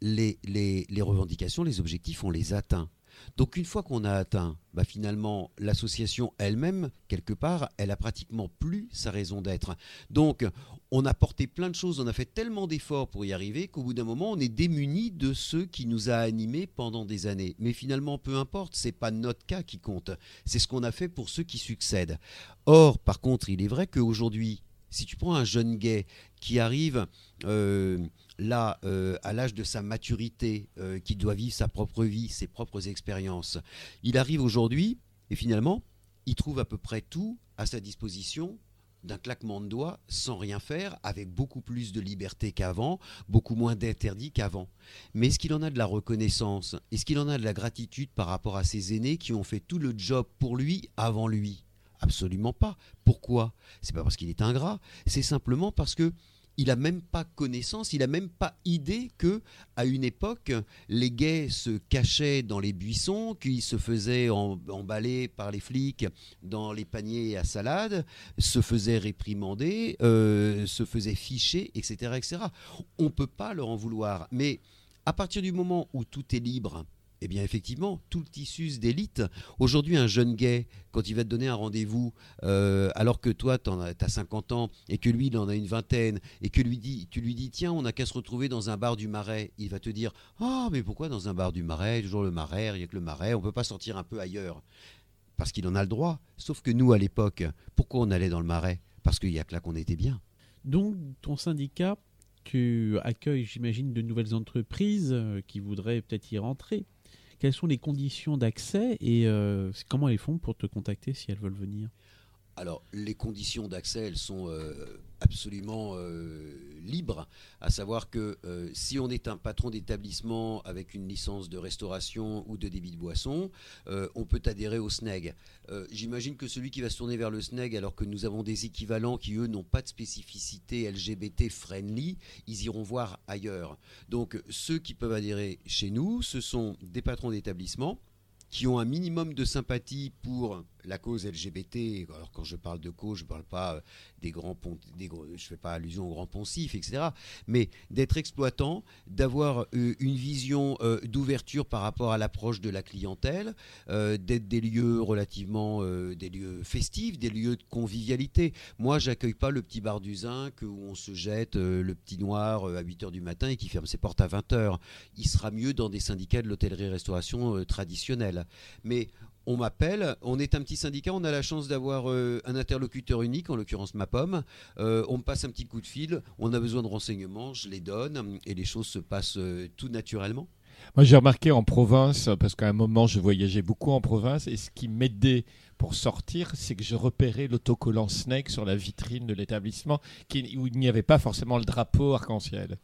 les, revendications, les objectifs, on les atteint. Donc une fois qu'on a atteint, bah finalement, l'association elle-même, quelque part, elle a pratiquement plus sa raison d'être. Donc on a porté plein de choses, on a fait tellement d'efforts pour y arriver qu'au bout d'un moment, on est démuni de ce qui nous a animés pendant des années. Mais finalement, peu importe, c'est pas notre cas qui compte, c'est ce qu'on a fait pour ceux qui succèdent. Or, par contre, il est vrai qu'aujourd'hui, si tu prends un jeune gay qui arrive euh, là, euh, à l'âge de sa maturité, euh, qui doit vivre sa propre vie, ses propres expériences, il arrive aujourd'hui et finalement, il trouve à peu près tout à sa disposition d'un claquement de doigts, sans rien faire, avec beaucoup plus de liberté qu'avant, beaucoup moins d'interdits qu'avant. Mais est-ce qu'il en a de la reconnaissance? Est-ce qu'il en a de la gratitude par rapport à ses aînés qui ont fait tout le job pour lui avant lui? Absolument pas. Pourquoi? C'est pas parce qu'il est ingrat, c'est simplement parce que il a même pas connaissance, il a même pas idée que à une époque les gays se cachaient dans les buissons, qu'ils se faisaient em- emballer par les flics dans les paniers à salade, se faisaient réprimander, euh, se faisaient ficher, etc., etc. On peut pas leur en vouloir, mais à partir du moment où tout est libre, eh bien effectivement, tout le tissu d'élite. Aujourd'hui, un jeune gay, quand il va te donner un rendez-vous, euh, alors que toi, tu as 50 ans et que lui, il en a une vingtaine, et que lui dit, tu lui dis, tiens, on n'a qu'à se retrouver dans un bar du Marais, il va te dire, ah, mais pourquoi dans un bar du Marais Toujours le Marais, il n'y a que le Marais, on peut pas sortir un peu ailleurs Parce qu'il en a le droit. Sauf que nous, à l'époque, pourquoi on allait dans le Marais? Parce qu'il y a que là qu'on était bien. Donc, ton syndicat, tu accueilles, j'imagine, de nouvelles entreprises euh, qui voudraient peut-être y rentrer. Quelles sont les conditions d'accès et euh, comment elles font pour te contacter si elles veulent venir? Alors, les conditions d'accès, elles sont euh, absolument euh, libres, à savoir que euh, si on est un patron d'établissement avec une licence de restauration ou de débit de boisson, on peut adhérer au SNEG. J'imagine que celui qui va se tourner vers le SNEG, alors que nous avons des équivalents qui, eux, n'ont pas de spécificité LGBT friendly, ils iront voir ailleurs. Donc, ceux qui peuvent adhérer chez nous, ce sont des patrons d'établissement qui ont un minimum de sympathie pour la cause LGBT. Alors quand je parle de cause, je ne parle pas euh, des grands pont, des je fais pas allusion aux grands poncifs, etc. Mais d'être exploitant, d'avoir euh, une vision euh, d'ouverture par rapport à l'approche de la clientèle, d'être des lieux relativement des lieux festifs, des lieux de convivialité. Moi, j'accueille pas le petit bar du zinc où on se jette le petit noir à 8 heures du matin et qui ferme ses portes à 20 heures. Il sera mieux dans des syndicats de l'hôtellerie-restauration traditionnels. Mais on m'appelle, on est un petit syndicat, on a la chance d'avoir euh, un interlocuteur unique, en l'occurrence ma pomme. Euh, on me passe un petit coup de fil, on a besoin de renseignements, je les donne et les choses se passent euh, tout naturellement. Moi, j'ai remarqué en province, parce qu'à un moment, je voyageais beaucoup en province, et ce qui m'aidait pour sortir, c'est que je repérais l'autocollant Snake sur la vitrine de l'établissement, où il n'y avait pas forcément le drapeau arc-en-ciel.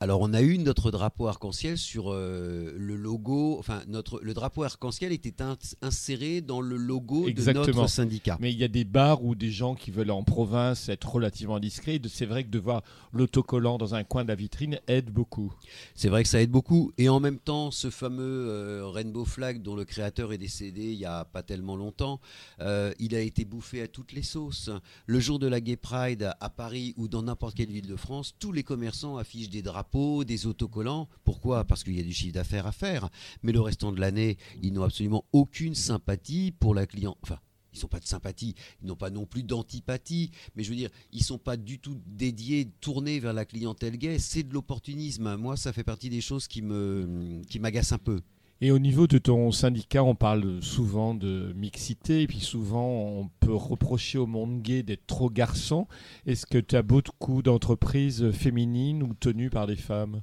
Alors on a eu notre drapeau arc-en-ciel sur euh, le logo, enfin notre le drapeau arc-en-ciel était ins- inséré dans le logo de notre syndicat. Mais il y a des bars où des gens qui veulent en province être relativement discrets. C'est vrai que de voir l'autocollant dans un coin de la vitrine aide beaucoup. C'est vrai que ça aide beaucoup. Et en même temps, ce fameux euh, Rainbow Flag dont le créateur est décédé il y a pas tellement longtemps, euh, il a été bouffé à toutes les sauces. Le jour de la Gay Pride à Paris ou dans n'importe quelle ville de France, tous les commerçants affichent des drapeaux, des autocollants. Pourquoi? Parce qu'il y a du chiffre d'affaires à faire. Mais le restant de l'année, ils n'ont absolument aucune sympathie pour la client. Enfin, ils n'ont pas de sympathie, ils n'ont pas non plus d'antipathie, mais je veux dire, ils sont pas du tout dédiés, tournés vers la clientèle gay. C'est de l'opportunisme. Moi, ça fait partie des choses qui me, qui m'agacent un peu. Et au niveau de ton syndicat, on parle souvent de mixité, et puis souvent on peut reprocher au monde gay d'être trop garçon. Est-ce que tu as beaucoup d'entreprises féminines ou tenues par des femmes?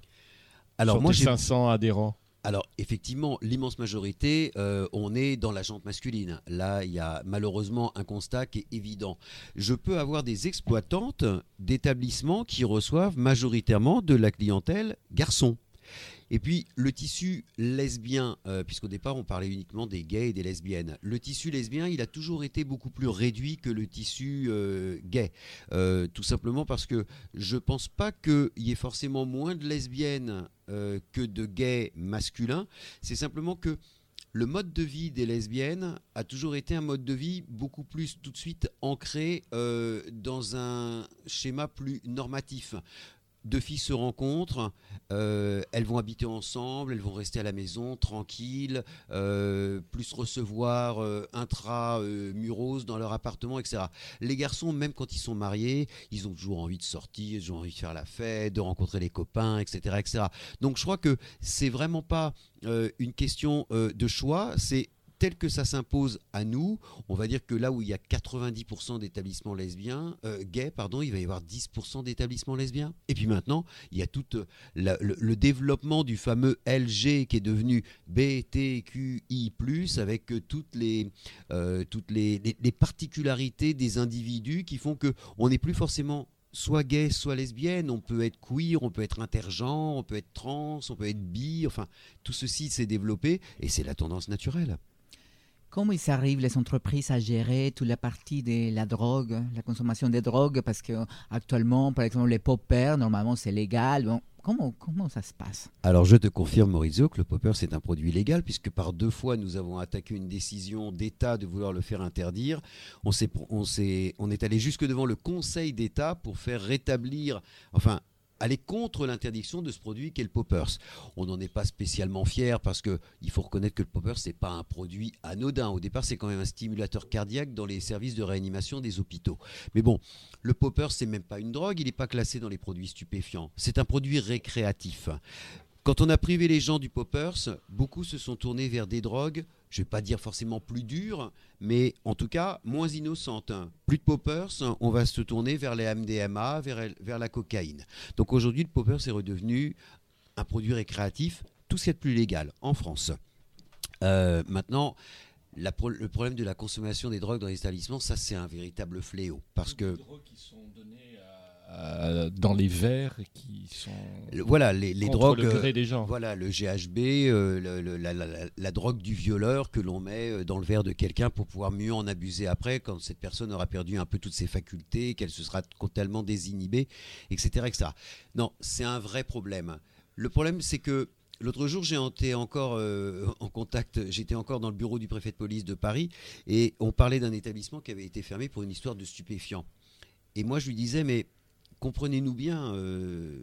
Alors Sur moi, j'ai 500 adhérents. Alors effectivement, l'immense majorité, euh, on est dans la jante masculine. Là, il y a malheureusement un constat qui est évident. Je peux avoir des exploitantes d'établissements qui reçoivent majoritairement de la clientèle garçon. Et puis le tissu lesbien, euh, puisqu'au départ on parlait uniquement des gays et des lesbiennes, le tissu lesbien il a toujours été beaucoup plus réduit que le tissu euh, gay. Euh, tout simplement parce que je pense pas qu'il y ait forcément moins de lesbiennes que de gays masculins. C'est simplement que le mode de vie des lesbiennes a toujours été un mode de vie beaucoup plus tout de suite ancré dans un schéma plus normatif. Deux filles se rencontrent, euh, elles vont habiter ensemble, elles vont rester à la maison tranquilles, euh, plus recevoir euh, intra-muros dans leur appartement, etc. Les garçons, même quand ils sont mariés, ils ont toujours envie de sortir, ils ont envie de faire la fête, de rencontrer les copains, etc. etc. Donc je crois que c'est vraiment pas une question de choix, c'est tel que ça s'impose à nous, on va dire que là où il y a 90% d'établissements lesbiens, euh, gays, pardon, il va y avoir 10% d'établissements lesbiens. Et puis maintenant, il y a tout euh, le, développement du fameux LG qui est devenu BTQI+, avec euh, toutes les, euh, toutes les particularités des individus qui font que on n'est plus forcément soit gay, soit lesbienne, on peut être queer, on peut être intergenre, on peut être trans, on peut être bi, enfin, tout ceci s'est développé et c'est la tendance naturelle. Comment ils arrivent, les entreprises, à gérer toute la partie de la drogue, la consommation des drogues? Parce que actuellement, par exemple, les poppers, normalement, c'est légal. Comment, comment ça se passe? Alors je te confirme Maurizio que le popper c'est un produit légal puisque par deux fois nous avons attaqué une décision d'État de vouloir le faire interdire. On, s'est, on, on est allé jusque devant le Conseil d'État pour faire rétablir, enfin aller contre l'interdiction de ce produit qu'est le poppers. On n'en est pas spécialement fier parce que il faut reconnaître que le poppers c'est pas un produit anodin. Au départ c'est quand même un stimulateur cardiaque dans les services de réanimation des hôpitaux. Mais bon, le popper c'est même pas une drogue, il n'est pas classé dans les produits stupéfiants. C'est un produit récréatif. Quand on a privé les gens du poppers, beaucoup se sont tournés vers des drogues, je ne vais pas dire forcément plus dures, mais en tout cas moins innocentes. Plus de poppers, on va se tourner vers les MDMA, vers, vers la cocaïne. Donc aujourd'hui, le poppers est redevenu un produit récréatif, tout ce qui est de plus légal en France. Euh, maintenant, la pro- le problème de la consommation des drogues dans les établissements, ça c'est un véritable fléau. Parce que Des drogues qui sont données à- dans les verres qui sont voilà, les, drogues. le euh, gré des gens. Voilà, le GHB, euh, le- la, la- la- la drogue du violeur que l'on met euh, dans le verre de quelqu'un pour pouvoir mieux en abuser après quand cette personne aura perdu un peu toutes ses facultés, qu'elle se sera totalement désinhibée, etc. etc. Non, c'est un vrai problème. Le problème, c'est que l'autre jour, j'ai été encore euh, en contact, j'étais encore dans le bureau du préfet de police de Paris et on parlait d'un établissement qui avait été fermé pour une histoire de stupéfiants. Et moi, je lui disais, mais comprenez-nous bien, euh,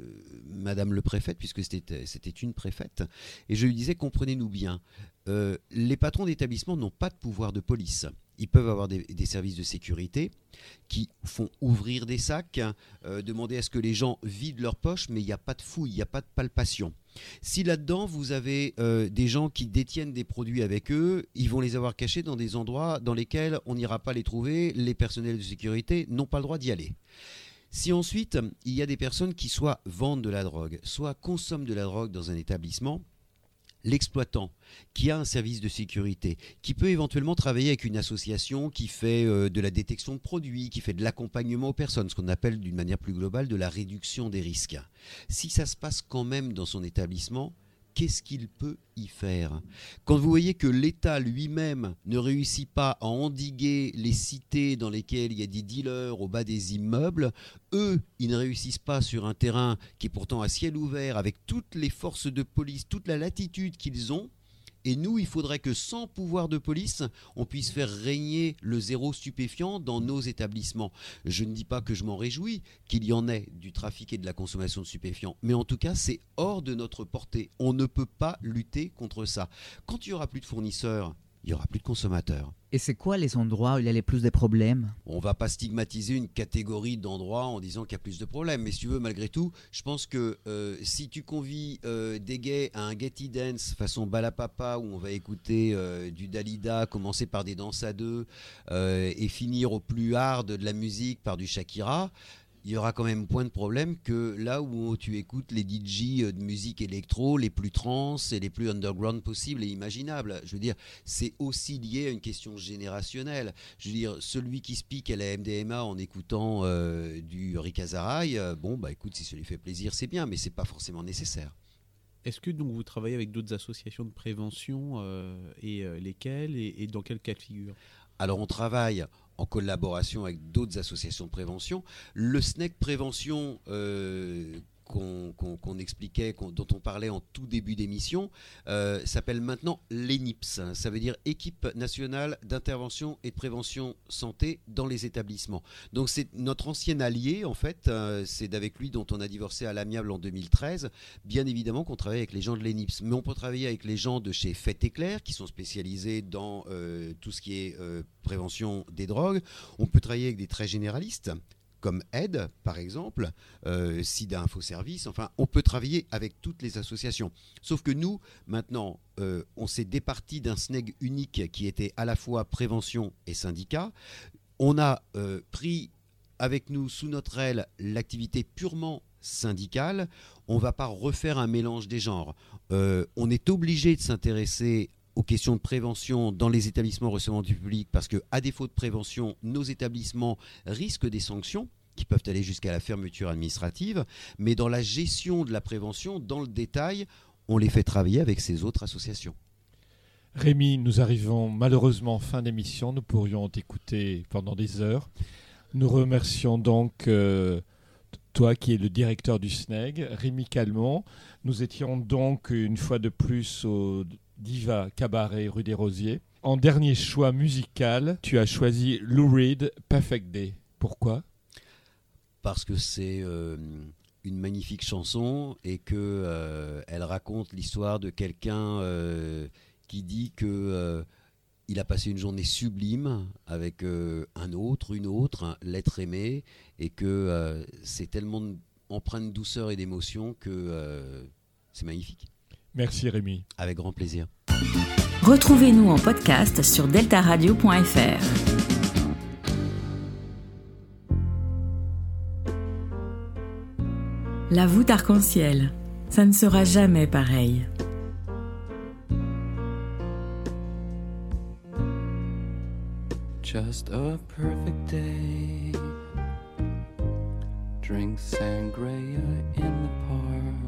Madame le préfète, puisque c'était c'était une préfète, et je lui disais, comprenez-nous bien, euh, les patrons d'établissement n'ont pas de pouvoir de police. Ils peuvent avoir des, services de sécurité qui font ouvrir des sacs, euh, demander à ce que les gens vident leurs poches, mais il n'y a pas de fouille, il n'y a pas de palpation. Si là-dedans, vous avez euh, des gens qui détiennent des produits avec eux, ils vont les avoir cachés dans des endroits dans lesquels on n'ira pas les trouver, les personnels de sécurité n'ont pas le droit d'y aller. Si ensuite, il y a des personnes qui soit vendent de la drogue, soit consomment de la drogue dans un établissement, l'exploitant qui a un service de sécurité, qui peut éventuellement travailler avec une association qui fait euh, de la détection de produits, qui fait de l'accompagnement aux personnes, ce qu'on appelle d'une manière plus globale de la réduction des risques. Si ça se passe quand même dans son établissement, qu'est-ce qu'il peut y faire Quand vous voyez que l'État lui-même ne réussit pas à endiguer les cités dans lesquelles il y a des dealers au bas des immeubles, eux, ils ne réussissent pas sur un terrain qui est pourtant à ciel ouvert, avec toutes les forces de police, toute la latitude qu'ils ont. Et nous, il faudrait que sans pouvoir de police, on puisse faire régner le zéro stupéfiant dans nos établissements. Je ne dis pas que je m'en réjouis qu'il y en ait du trafic et de la consommation de stupéfiants, mais en tout cas, c'est hors de notre portée. On ne peut pas lutter contre ça. Quand il y aura plus de fournisseurs, il y aura plus de consommateurs. Et c'est quoi les endroits où il y a les plus de problèmes? On va pas stigmatiser une catégorie d'endroits en disant qu'il y a plus de problèmes. Mais si tu veux, malgré tout, je pense que euh, si tu convies euh, des gays à un Getty Dance façon Balapapa où on va écouter euh, du Dalida, commencer par des danses à deux et finir au plus hard de la musique par du Shakira, il y aura quand même point de problème que là où tu écoutes les DJ de musique électro les plus trans et les plus underground possibles et imaginables. Je veux dire, c'est aussi lié à une question générationnelle. Je veux dire, celui qui se pique à la MDMA en écoutant euh, du Rick Azaray, euh, bon, bah écoute, si ça lui fait plaisir, c'est bien, mais c'est pas forcément nécessaire. Est-ce que donc vous travaillez avec d'autres associations de prévention euh, et euh, lesquelles et, et dans quel cas de figure? Alors on travaille en collaboration avec d'autres associations de prévention. Le SNEC Prévention euh, qu'on expliquait, dont on parlait en tout début d'émission, euh, s'appelle maintenant l'ENIPS. Ça veut dire Équipe nationale d'intervention et de prévention santé dans les établissements. Donc c'est notre ancien allié en fait. euh, c'est avec lui dont on a divorcé à l'amiable en 2013. Bien évidemment qu'on travaille avec les gens de l'ENIPS, mais on peut travailler avec les gens de chez Fait Éclair qui sont spécialisés dans euh, tout ce qui est prévention des drogues. On peut travailler avec des très généralistes comme Aide, par exemple, euh, SIDA Info Service, enfin, on peut travailler avec toutes les associations. Sauf que nous, maintenant, euh, on s'est départi d'un SNEG unique qui était à la fois prévention et syndicat. On a euh, pris avec nous, sous notre aile, l'activité purement syndicale. On ne va pas refaire un mélange des genres. Euh, on est obligé de s'intéresser aux questions de prévention dans les établissements recevant du public parce que, à défaut de prévention, nos établissements risquent des sanctions qui peuvent aller jusqu'à la fermeture administrative. Mais dans la gestion de la prévention, dans le détail, on les fait travailler avec ces autres associations. Rémi, nous arrivons malheureusement en fin d'émission. Nous pourrions t'écouter pendant des heures. Nous remercions donc euh, toi qui es le directeur du SNEG, Rémi Calmont. Nous étions donc une fois de plus au Diva Cabaret rue des Rosiers. En dernier choix musical, tu as choisi Lou Reed, Perfect Day. Pourquoi? Parce que c'est euh, une magnifique chanson et que euh, elle raconte l'histoire de quelqu'un euh, qui dit que il a passé une journée sublime avec un autre, une autre, l'être aimé, et que c'est tellement empreint de douceur et d'émotion que c'est magnifique. Merci Rémi. Avec grand plaisir. Retrouvez-nous en podcast sur deltaradio.fr. La voûte arc-en-ciel, ça ne sera jamais pareil. Just a perfect day. Drink in the park.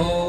Oh.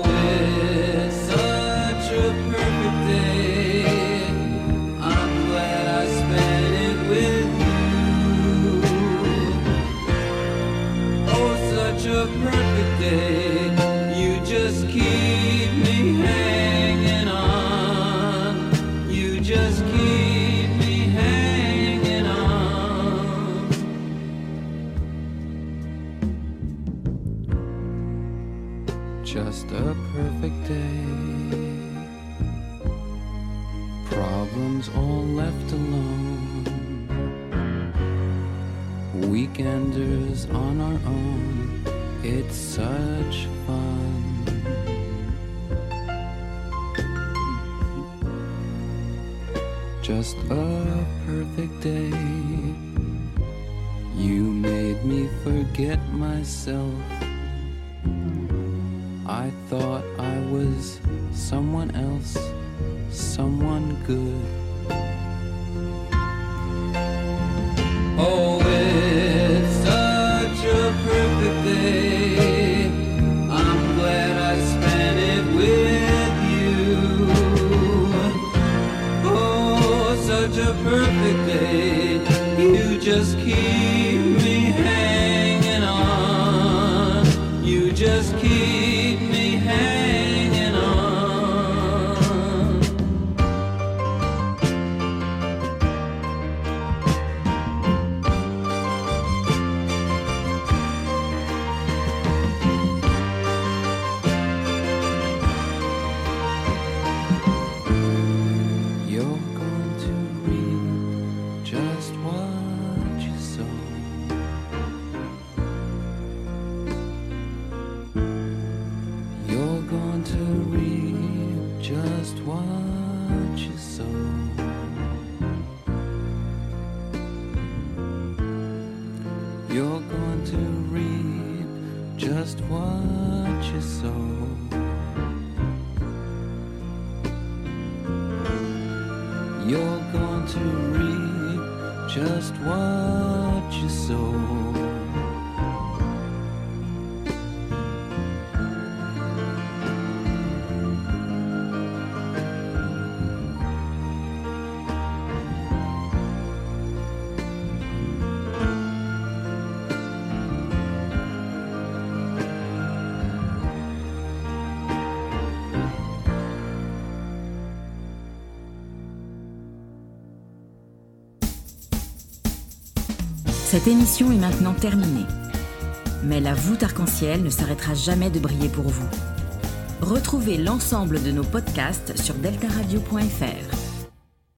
Cette émission est maintenant terminée. Mais la voûte arc-en-ciel ne s'arrêtera jamais de briller pour vous. Retrouvez l'ensemble de nos podcasts sur deltaradio.fr.